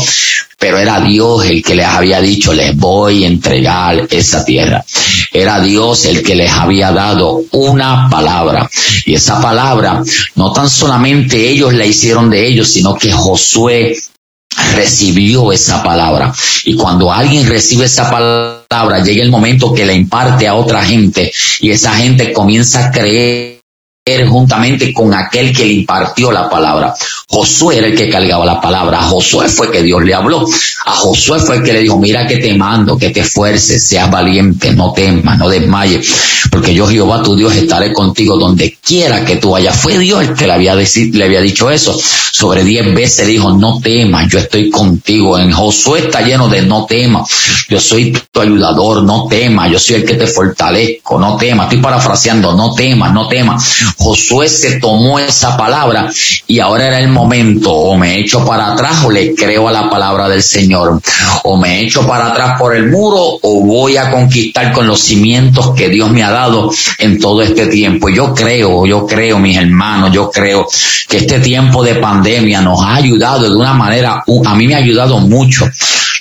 B: Pero era Dios el que les había dicho, les voy a entregar esa tierra. era Dios el que les había dado una palabra. Y esa palabra, no tan solamente ellos la hicieron de ellos, sino que Josué recibió esa palabra. Y cuando alguien recibe esa palabra, llega el momento que la imparte a otra gente y esa gente comienza a creer juntamente con aquel que le impartió la palabra. Josué era el que cargaba la palabra. Josué fue que Dios le habló. A Josué fue el que le dijo, mira que te mando, que te esfuerces, seas valiente, no temas, no desmayes, porque yo Jehová tu Dios estaré contigo donde quiera que tú vayas. Fue Dios el que le había, le había dicho eso. Sobre diez veces dijo, no temas, yo estoy contigo. En Josué está lleno de no temas. Yo soy tu ayudador, no temas, yo soy el que te fortalezco, no temas. Estoy parafraseando, no temas, no temas. Josué se tomó esa palabra y ahora era el momento, o me echo para atrás o le creo a la palabra del Señor, o me echo para atrás por el muro o voy a conquistar con los cimientos que Dios me ha dado en todo este tiempo. Yo creo, yo creo, mis hermanos, yo creo que este tiempo de pandemia nos ha ayudado de una manera, a mí me ha ayudado mucho.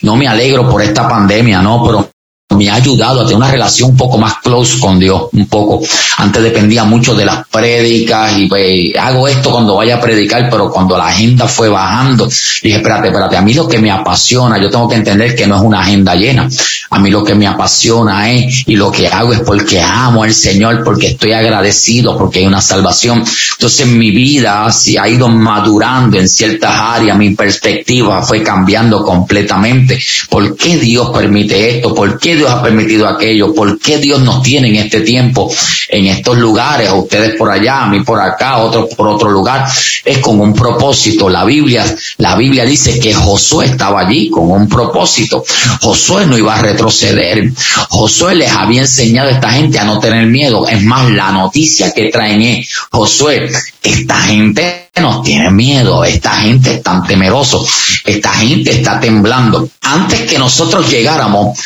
B: No me alegro por esta pandemia, no, pero me ha ayudado a tener una relación un poco más close con Dios, un poco. Antes dependía mucho de las prédicas y pues, hago esto cuando vaya a predicar, pero cuando la agenda fue bajando, dije, espérate, espérate, a mí lo que me apasiona, yo tengo que entender que no es una agenda llena. A mí lo que me apasiona es, y lo que hago es porque amo al Señor, porque estoy agradecido, porque hay una salvación. Entonces mi vida se ha ido madurando en ciertas áreas, mi perspectiva fue cambiando completamente. ¿Por qué Dios permite esto? ¿Por qué Dios ha permitido aquello? ¿Por qué Dios nos tiene en este tiempo, en estos lugares? Ustedes por allá, a mí por acá, otros por otro lugar. Es con un propósito. La Biblia, la Biblia dice que Josué estaba allí con un propósito. Josué no iba a retroceder. Josué les había enseñado a esta gente a no tener miedo. Es más, la noticia que traen es, Josué, esta gente nos tiene miedo, esta gente es tan temeroso, esta gente está temblando. Antes que nosotros llegáramos,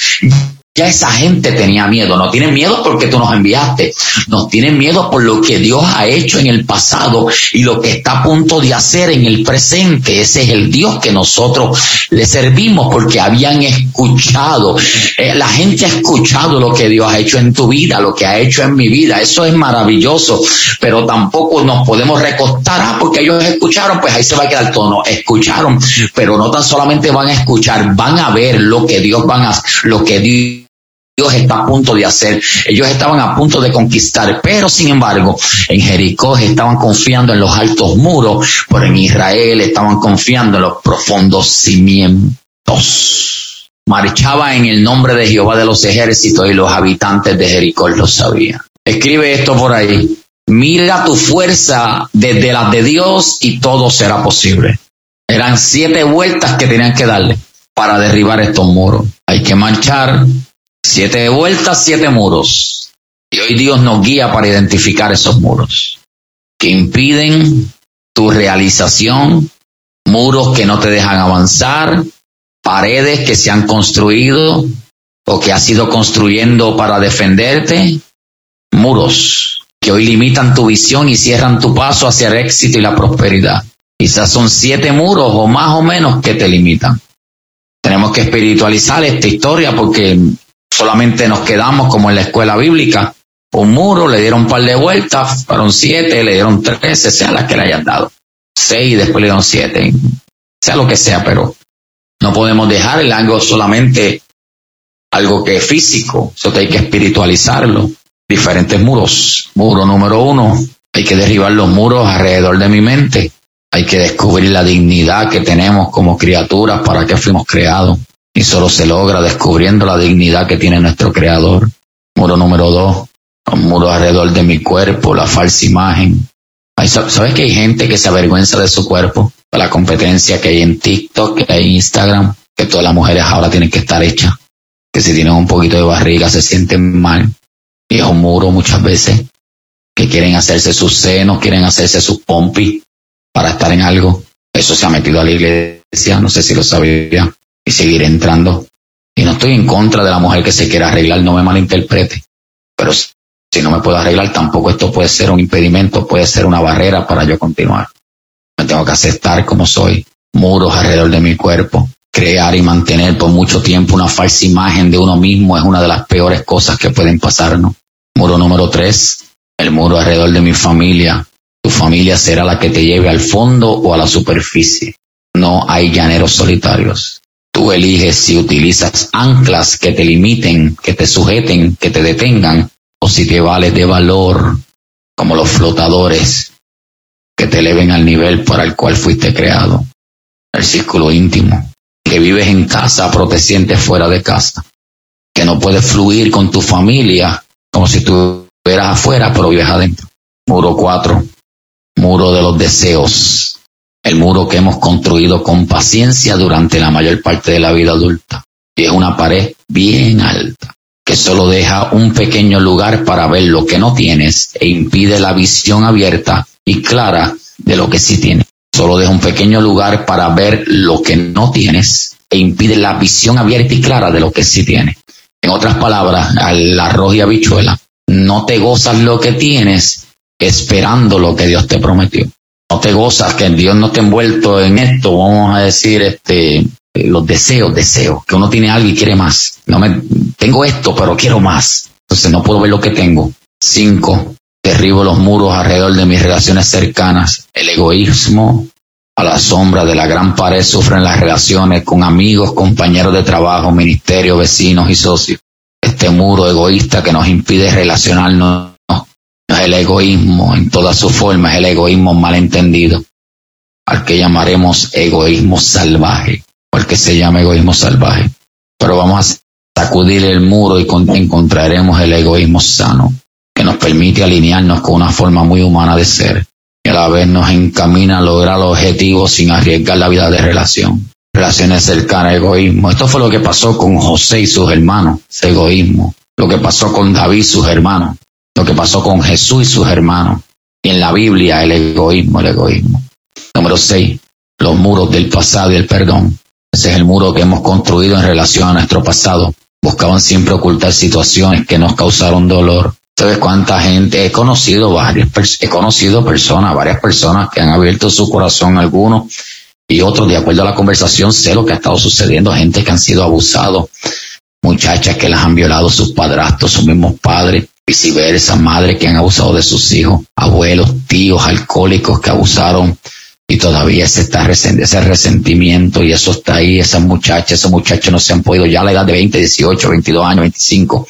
B: ya esa gente tenía miedo. No tienen miedo porque tú nos enviaste. Nos tienen miedo por lo que Dios ha hecho en el pasado y lo que está a punto de hacer en el presente. Ese es el Dios que nosotros le servimos porque habían escuchado. Eh, la gente ha escuchado lo que Dios ha hecho en tu vida, lo que ha hecho en mi vida. Eso es maravilloso. Pero tampoco nos podemos recostar. Ah, porque ellos escucharon, pues ahí se va a quedar todo. No, escucharon. Pero no tan solamente van a escuchar, van a ver lo que Dios van a, lo que Dios Dios está a punto de hacer. Ellos estaban a punto de conquistar, pero sin embargo, en Jericó estaban confiando en los altos muros, pero en Israel estaban confiando en los profundos cimientos. Marchaba en el nombre de Jehová de los ejércitos y los habitantes de Jericó lo sabían. Escribe esto por ahí. Mira tu fuerza desde las de Dios y todo será posible. Eran siete vueltas que tenían que darle para derribar estos muros. Hay que marchar Siete vueltas, siete muros. Y hoy Dios nos guía para identificar esos muros que impiden tu realización, muros que no te dejan avanzar, paredes que se han construido o que has ido construyendo para defenderte, muros que hoy limitan tu visión y cierran tu paso hacia el éxito y la prosperidad. Quizás son siete muros o más o menos que te limitan. Tenemos que espiritualizar esta historia porque solamente nos quedamos como en la escuela bíblica, un muro, le dieron un par de vueltas, fueron siete, le dieron trece, sea las que le hayan dado, seis, después le dieron siete, sea lo que sea, pero no podemos dejar el algo solamente algo que es físico, eso hay que espiritualizarlo. Diferentes muros. Muro número uno, hay que derribar los muros alrededor de mi mente. Hay que descubrir la dignidad que tenemos como criaturas para que fuimos creados. Y solo se logra descubriendo la dignidad que tiene nuestro Creador. Muro número dos, muro alrededor de mi cuerpo, la falsa imagen. ¿Sabes que hay gente que se avergüenza de su cuerpo? La competencia que hay en TikTok, que hay en Instagram, que todas las mujeres ahora tienen que estar hechas. Que si tienen un poquito de barriga se sienten mal. Y es un muro muchas veces. Que quieren hacerse sus senos, quieren hacerse sus pompis para estar en algo. Eso se ha metido a la iglesia, no sé si lo sabía y seguir entrando. Y no estoy en contra de la mujer que se quiera arreglar, no me malinterprete. Pero si no me puedo arreglar, tampoco esto puede ser un impedimento, puede ser una barrera para yo continuar. Me tengo que aceptar como soy, muros alrededor de mi cuerpo. Crear y mantener por mucho tiempo una falsa imagen de uno mismo es una de las peores cosas que pueden pasarnos. Muro número tres, el muro alrededor de mi familia. Tu familia será la que te lleve al fondo o a la superficie. No hay llaneros solitarios. Tú eliges si utilizas anclas que te limiten, que te sujeten, que te detengan, o si te vales de valor, como los flotadores que te eleven al nivel para el cual fuiste creado. El círculo íntimo, que vives en casa pero te sientes fuera de casa, que no puedes fluir con tu familia como si estuvieras afuera pero vives adentro. Muro 4, muro de los deseos, el muro que hemos construido con paciencia durante la mayor parte de la vida adulta. Y es una pared bien alta, que solo deja un pequeño lugar para ver lo que no tienes e impide la visión abierta y clara de lo que sí tienes. Solo deja un pequeño lugar para ver lo que no tienes e impide la visión abierta y clara de lo que sí tienes. En otras palabras, al arroz y habichuela, no te gozas lo que tienes esperando lo que Dios te prometió no te gozas, que Dios no te ha envuelto en esto, vamos a decir, este, los deseos, deseos, que uno tiene algo y quiere más. No me, tengo esto, pero quiero más. Entonces no puedo ver lo que tengo. Cinco, derribo los muros alrededor de mis relaciones cercanas. El egoísmo a la sombra de la gran pared sufren las relaciones con amigos, compañeros de trabajo, ministerio, vecinos y socios. Este muro egoísta que nos impide relacionarnos el egoísmo en toda su forma, es el egoísmo malentendido, al que llamaremos egoísmo salvaje, o el que se llama egoísmo salvaje. Pero vamos a sacudir el muro y encontraremos el egoísmo sano, que nos permite alinearnos con una forma muy humana de ser y a la vez nos encamina a lograr los objetivos sin arriesgar la vida de relación. Relaciones cercanas, egoísmo. Esto fue lo que pasó con José y sus hermanos, ese egoísmo. Lo que pasó con David y sus hermanos lo que pasó con Jesús y sus hermanos. Y en la Biblia el egoísmo, el egoísmo. Número seis, los muros del pasado y el perdón. Ese es el muro que hemos construido en relación a nuestro pasado. Buscaban siempre ocultar situaciones que nos causaron dolor. ¿Sabes cuánta gente? He conocido varias, he conocido personas, varias personas que han abierto su corazón, algunos y otros, de acuerdo a la conversación, sé lo que ha estado sucediendo, gente que han sido abusados, muchachas que las han violado sus padrastros, sus mismos padres, viceversa, madres que han abusado de sus hijos, abuelos, tíos, alcohólicos que abusaron y todavía se está ese resentimiento y eso está ahí, esas muchachas, esos muchachos no se han podido ya a la edad de 20, 18, 22 años, 25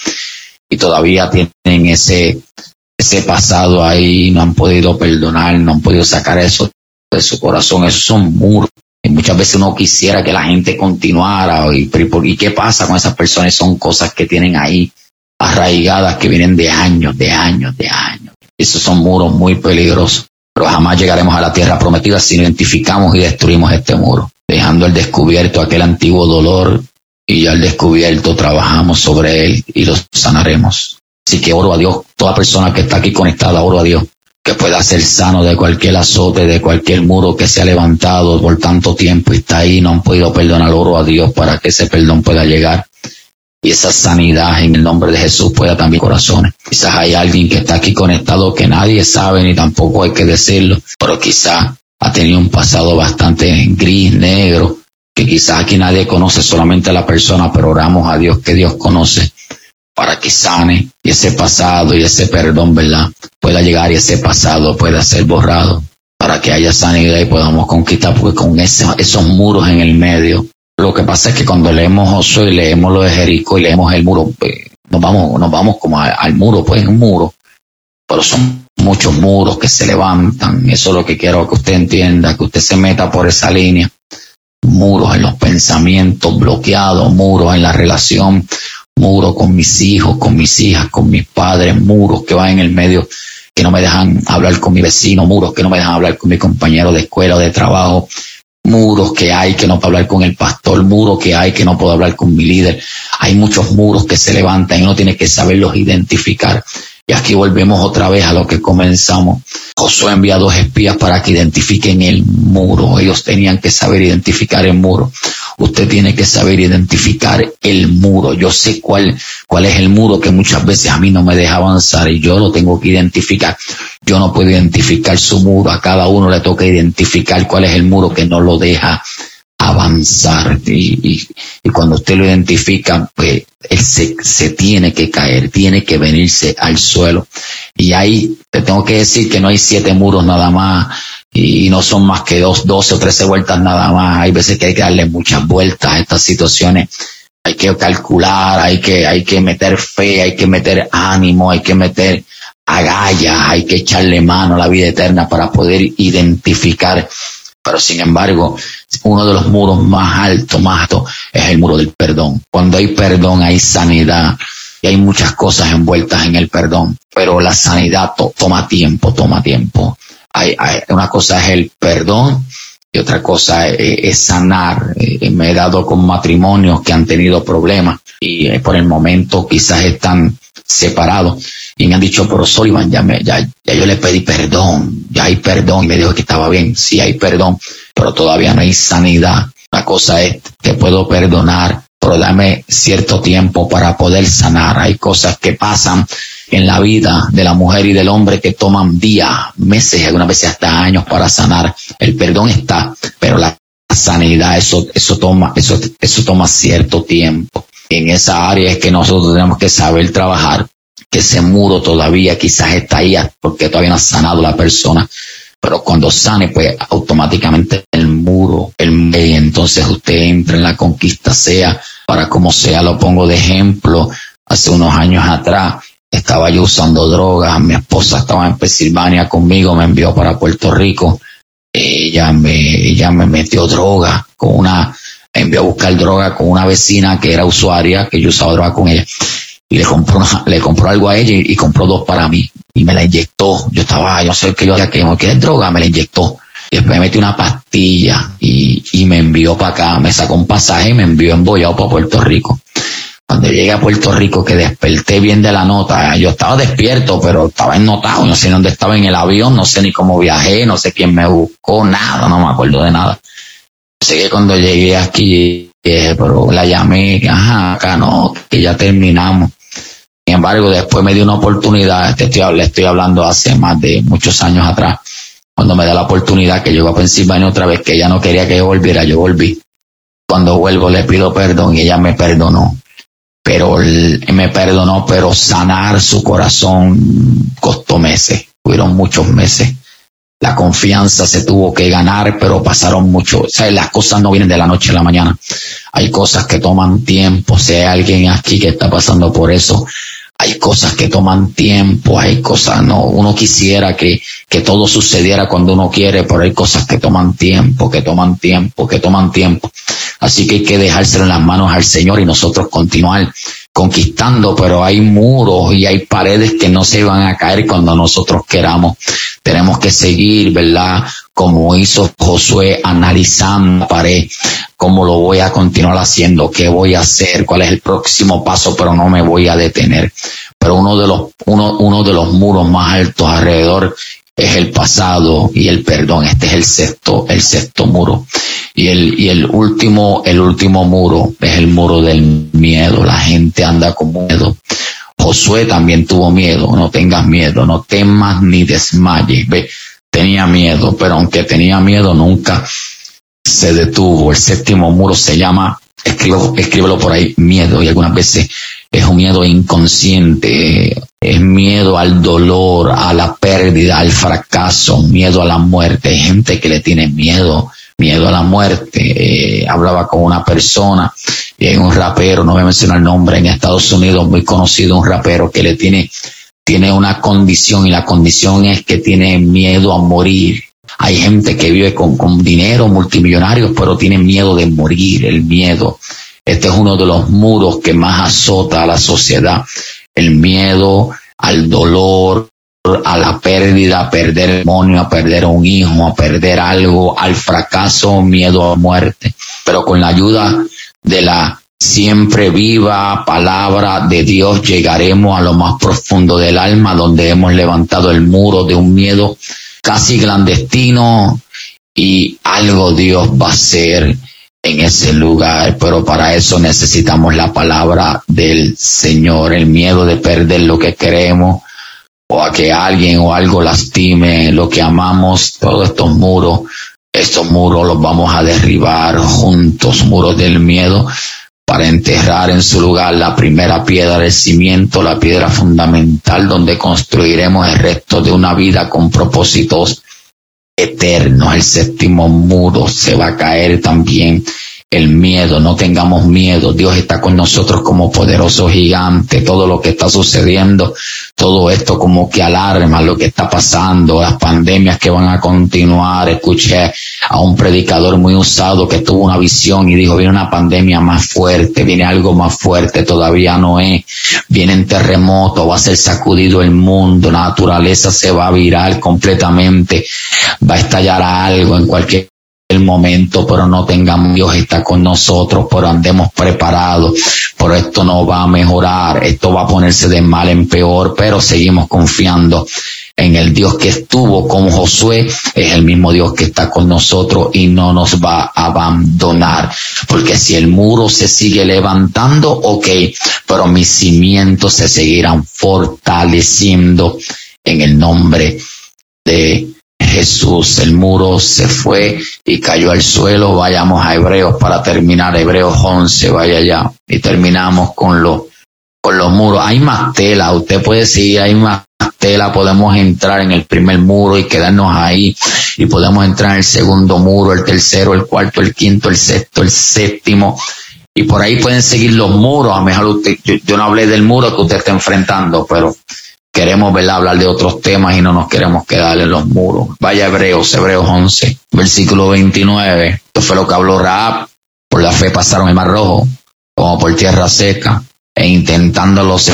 B: y todavía tienen ese, ese pasado ahí, no han podido perdonar, no han podido sacar eso de su corazón, esos son muros. Y muchas veces uno quisiera que la gente continuara y, y qué pasa con esas personas, son cosas que tienen ahí arraigadas que vienen de años, de años, de años. Esos son muros muy peligrosos, pero jamás llegaremos a la tierra prometida si no identificamos y destruimos este muro, dejando al descubierto aquel antiguo dolor y al descubierto trabajamos sobre él y lo sanaremos. Así que oro a Dios, toda persona que está aquí conectada, oro a Dios, que pueda ser sano de cualquier azote, de cualquier muro que se ha levantado por tanto tiempo y está ahí, no han podido perdonar, oro a Dios para que ese perdón pueda llegar y esa sanidad en el nombre de Jesús pueda también corazones. Quizás hay alguien que está aquí conectado que nadie sabe ni tampoco hay que decirlo, pero quizás ha tenido un pasado bastante gris, negro, que quizás aquí nadie conoce solamente a la persona, pero oramos a Dios que Dios conoce para que sane y ese pasado y ese perdón, ¿verdad? Pueda llegar y ese pasado pueda ser borrado para que haya sanidad y podamos conquistar, porque con esos muros en el medio lo que pasa es que cuando leemos Josué y leemos lo de Jericó y leemos el muro, pues, nos vamos, nos vamos como al muro, pues un muro, pero son muchos muros que se levantan. Eso es lo que quiero que usted entienda, que usted se meta por esa línea. Muros en los pensamientos bloqueados, muros en la relación, muros con mis hijos, con mis hijas, con mis padres, muros que van en el medio que no me dejan hablar con mi vecino, muros que no me dejan hablar con mi compañero de escuela o de trabajo, muros que hay que no puedo hablar con el pastor, muros que hay que no puedo hablar con mi líder. Hay muchos muros que se levantan y uno tiene que saberlos identificar. Y aquí volvemos otra vez a lo que comenzamos. Josué envía dos espías para que identifiquen el muro. Ellos tenían que saber identificar el muro. Usted tiene que saber identificar el muro. Yo sé cuál, cuál es el muro que muchas veces a mí no me deja avanzar y yo lo tengo que identificar. Yo no puedo identificar su muro. A cada uno le toca identificar cuál es el muro que no lo deja avanzar y, cuando usted lo identifica, pues él se, se, tiene que caer, tiene que venirse al suelo. Y ahí te tengo que decir que no hay siete muros nada más y no son más que dos, doce o trece vueltas nada más. Hay veces que hay que darle muchas vueltas a estas situaciones. Hay que calcular, hay que, hay que meter fe, hay que meter ánimo, hay que meter agallas, hay que echarle mano a la vida eterna para poder identificar. Pero sin embargo, uno de los muros más altos, más altos, es el muro del perdón. Cuando hay perdón, hay sanidad y hay muchas cosas envueltas en el perdón, pero la sanidad toma tiempo, toma tiempo. Hay, una cosa es el perdón y otra cosa es, sanar. Eh, me he dado con matrimonios que han tenido problemas y eh, por el momento quizás están separados y me han dicho, pero Sullivan, ya, ya, ya yo le pedí perdón, ya hay perdón y me dijo que estaba bien, sí hay perdón, pero todavía no hay sanidad. La cosa es, te puedo perdonar, pero dame cierto tiempo para poder sanar. Hay cosas que pasan en la vida de la mujer y del hombre que toman días, meses, algunas veces hasta años para sanar. El perdón está, pero la sanidad, eso, eso toma, eso, eso toma cierto tiempo. En esa área es que nosotros tenemos que saber trabajar, que ese muro todavía quizás está ahí porque todavía no ha sanado la persona. Pero cuando sane, pues automáticamente el muro, el entonces usted entra en la conquista, sea para como sea, lo pongo de ejemplo. Hace unos años atrás, estaba yo usando drogas, mi esposa estaba en Pensilvania conmigo, me envió para Puerto Rico, ella me, ella me metió droga con una, me envió a buscar droga con una vecina que era usuaria, que yo usaba droga con ella, y le compró, le compró algo a ella y, compró dos para mí, y me la inyectó, yo estaba, yo sé que yo que no quiere droga, me la inyectó, y después me metió una pastilla y, y me envió para acá, me sacó un pasaje y me envió embollado para Puerto Rico cuando llegué a Puerto Rico, que desperté bien de la nota, yo estaba despierto, pero estaba ennotado, no sé dónde estaba en el avión, no sé ni cómo viajé, no sé quién me buscó, nada, no me acuerdo de nada. Sé que cuando llegué aquí, pero la llamé, ajá, acá no, que ya terminamos. Sin embargo, después me dio una oportunidad, te estoy, le estoy hablando hace más de muchos años atrás, cuando me da la oportunidad que llegó a Pensilvania otra vez, que ella no quería que yo volviera, yo volví. Cuando vuelvo le pido perdón y ella me perdonó pero me perdonó, pero sanar su corazón costó meses, fueron muchos meses. La confianza se tuvo que ganar, pero pasaron mucho. O sea, las cosas no vienen de la noche a la mañana. Hay cosas que toman tiempo. Si hay alguien aquí que está pasando por eso, hay cosas que toman tiempo, hay cosas, no, uno quisiera que, que todo sucediera cuando uno quiere, pero hay cosas que toman tiempo, que toman tiempo, que toman tiempo. Así que hay que dejárselo en las manos al Señor y nosotros continuar conquistando, pero hay muros y hay paredes que no se van a caer cuando nosotros queramos. Tenemos que seguir, ¿verdad? Como hizo Josué analizando la pared, cómo lo voy a continuar haciendo, qué voy a hacer, cuál es el próximo paso, pero no me voy a detener. Pero uno de los, uno, uno de los muros más altos alrededor es el pasado y el perdón. Este es el sexto, el sexto muro. Y el, y el último, el último muro es el muro del miedo. La gente anda con miedo. Josué también tuvo miedo. No tengas miedo, no temas ni desmayes. Ve, tenía miedo, pero aunque tenía miedo, nunca se detuvo. El séptimo muro se llama, escríbelo por ahí, miedo. Y algunas veces es un miedo inconsciente, es miedo al dolor, a la pérdida, al fracaso, miedo a la muerte. Hay gente que le tiene miedo, miedo a la muerte. Eh, hablaba con una persona, un rapero, no voy a mencionar el nombre, en Estados Unidos, muy conocido, un rapero que le tiene, tiene una condición y la condición es que tiene miedo a morir. Hay gente que vive con, con dinero, multimillonarios, pero tiene miedo de morir, el miedo. Este es uno de los muros que más azota a la sociedad. El miedo al dolor, a la pérdida, a perder el demonio, a perder un hijo, a perder algo, al fracaso, miedo a muerte. Pero con la ayuda de la siempre viva palabra de Dios llegaremos a lo más profundo del alma, donde hemos levantado el muro de un miedo casi clandestino y algo Dios va a hacer en ese lugar, pero para eso necesitamos la palabra del Señor, el miedo de perder lo que queremos o a que alguien o algo lastime lo que amamos, todos estos muros Estos muros los vamos a derribar juntos, muros del miedo, para enterrar en su lugar la primera piedra del cimiento, la piedra fundamental donde construiremos el resto de una vida con propósitos eternos. El séptimo muro se va a caer también el miedo, no tengamos miedo. Dios está con nosotros como poderoso gigante. Todo lo que está sucediendo, todo esto como que alarma lo que está pasando, las pandemias que van a continuar. Escuché a un predicador muy usado que tuvo una visión y dijo, viene una pandemia más fuerte, viene algo más fuerte, todavía no es. Vienen terremotos, va a ser sacudido el mundo, la naturaleza se va a virar completamente, va a estallar algo en cualquier el momento, pero no tengamos Dios está con nosotros, pero andemos preparados, pero esto no va a mejorar, esto va a ponerse de mal en peor, pero seguimos confiando en el Dios que estuvo con Josué, es el mismo Dios que está con nosotros y no nos va a abandonar, porque si el muro se sigue levantando, ok, pero mis cimientos se seguirán fortaleciendo en el nombre de Jesús. El muro se fue y cayó al suelo. Vayamos a Hebreos para terminar. Hebreos 11, vaya allá. Y terminamos con los, con los muros. Hay más tela. Usted puede decir, hay más tela. Podemos entrar en el primer muro y quedarnos ahí. Y podemos entrar en el segundo muro, el tercero, el cuarto, el quinto, el sexto, el séptimo. Y por ahí pueden seguir los muros. A lo mejor usted, yo, yo no hablé del muro que usted está enfrentando, pero queremos hablar de otros temas y no nos queremos quedar en los muros. Vaya Hebreos, Hebreos 11, versículo 29. Esto fue lo que habló Raab. Por la fe pasaron el mar rojo, como por tierra seca, e intentando los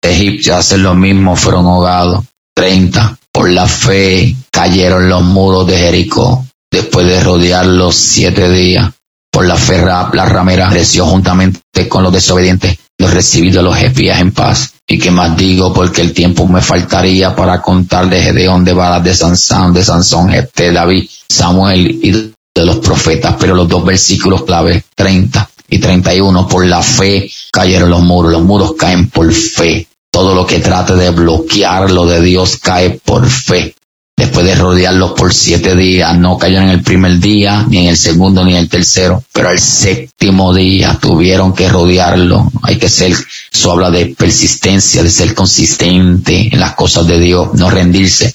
B: egipcios hacer lo mismo, fueron ahogados. 30. Por la fe cayeron los muros de Jericó, después de rodearlos siete días. Por la fe Raab, la ramera, creció juntamente con los desobedientes, los recibidos los espías en paz. Y que más digo porque el tiempo me faltaría para contar de Gedeón, de Balas, de Sansón, de Sansón, de David, Samuel y de los profetas, pero los dos versículos clave, 30 y 31, por la fe cayeron los muros, los muros caen por fe. Todo lo que trate de bloquear lo de Dios cae por fe después de rodearlos por siete días, no cayeron en el primer día, ni en el segundo, ni en el tercero, pero al séptimo día tuvieron que rodearlo. Hay que ser, eso habla de persistencia, de ser consistente en las cosas de Dios, no rendirse.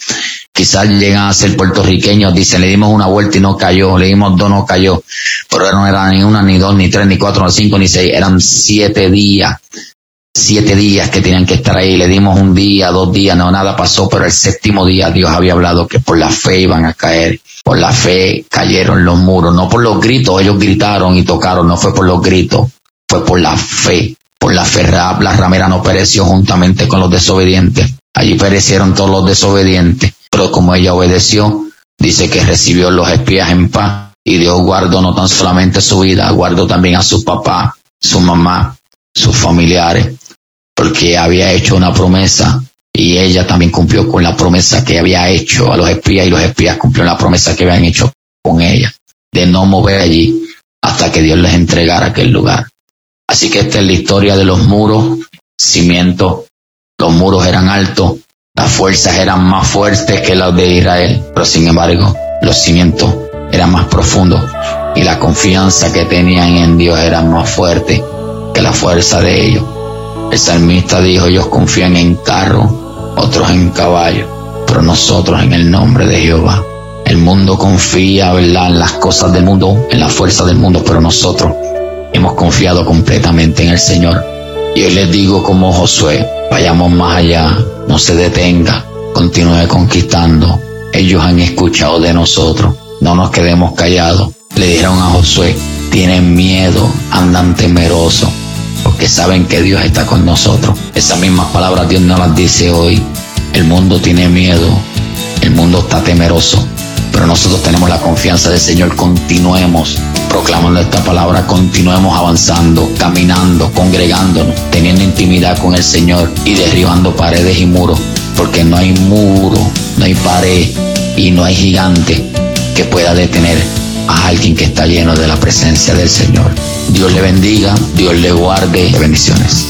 B: Quizás llegan a ser puertorriqueños, dicen, le dimos una vuelta y no cayó, le dimos dos, no cayó, pero no era ni una, ni dos, ni tres, ni cuatro, ni cinco, ni seis, eran siete días siete días que tenían que estar ahí, le dimos un día, dos días, no, nada pasó, pero el séptimo día Dios había hablado que por la fe iban a caer, por la fe cayeron los muros, no por los gritos, ellos gritaron y tocaron, no fue por los gritos, fue por la fe, por la fe, la ramera no pereció juntamente con los desobedientes, allí perecieron todos los desobedientes, pero como ella obedeció, dice que recibió los espías en paz y Dios guardó no tan solamente su vida, guardó también a su papá, su mamá, sus familiares porque había hecho una promesa y ella también cumplió con la promesa que había hecho a los espías y los espías cumplieron la promesa que habían hecho con ella de no mover allí hasta que Dios les entregara aquel lugar. Así que esta es la historia de los muros, cimientos, los muros eran altos, las fuerzas eran más fuertes que las de Israel, pero sin embargo los cimientos eran más profundos y la confianza que tenían en Dios era más fuerte que la fuerza de ellos. El salmista dijo, ellos confían en carro, otros en caballo, pero nosotros en el nombre de Jehová. El mundo confía, en las cosas del mundo, en la fuerza del mundo, pero nosotros hemos confiado completamente en el Señor. Y hoy les digo como Josué, vayamos más allá, no se detenga, continúe conquistando. Ellos han escuchado de nosotros, no nos quedemos callados. Le dijeron a Josué, tienen miedo, andan temerosos porque saben que Dios está con nosotros. Esas mismas palabras Dios nos las dice hoy. El mundo tiene miedo, el mundo está temeroso, pero nosotros tenemos la confianza del Señor. Continuemos proclamando esta palabra, continuemos avanzando, caminando, congregándonos, teniendo intimidad con el Señor y derribando paredes y muros, porque no hay muro, no hay pared y no hay gigante que pueda detener a alguien que está lleno de la presencia del Señor. Dios le bendiga, Dios le guarde. Bendiciones.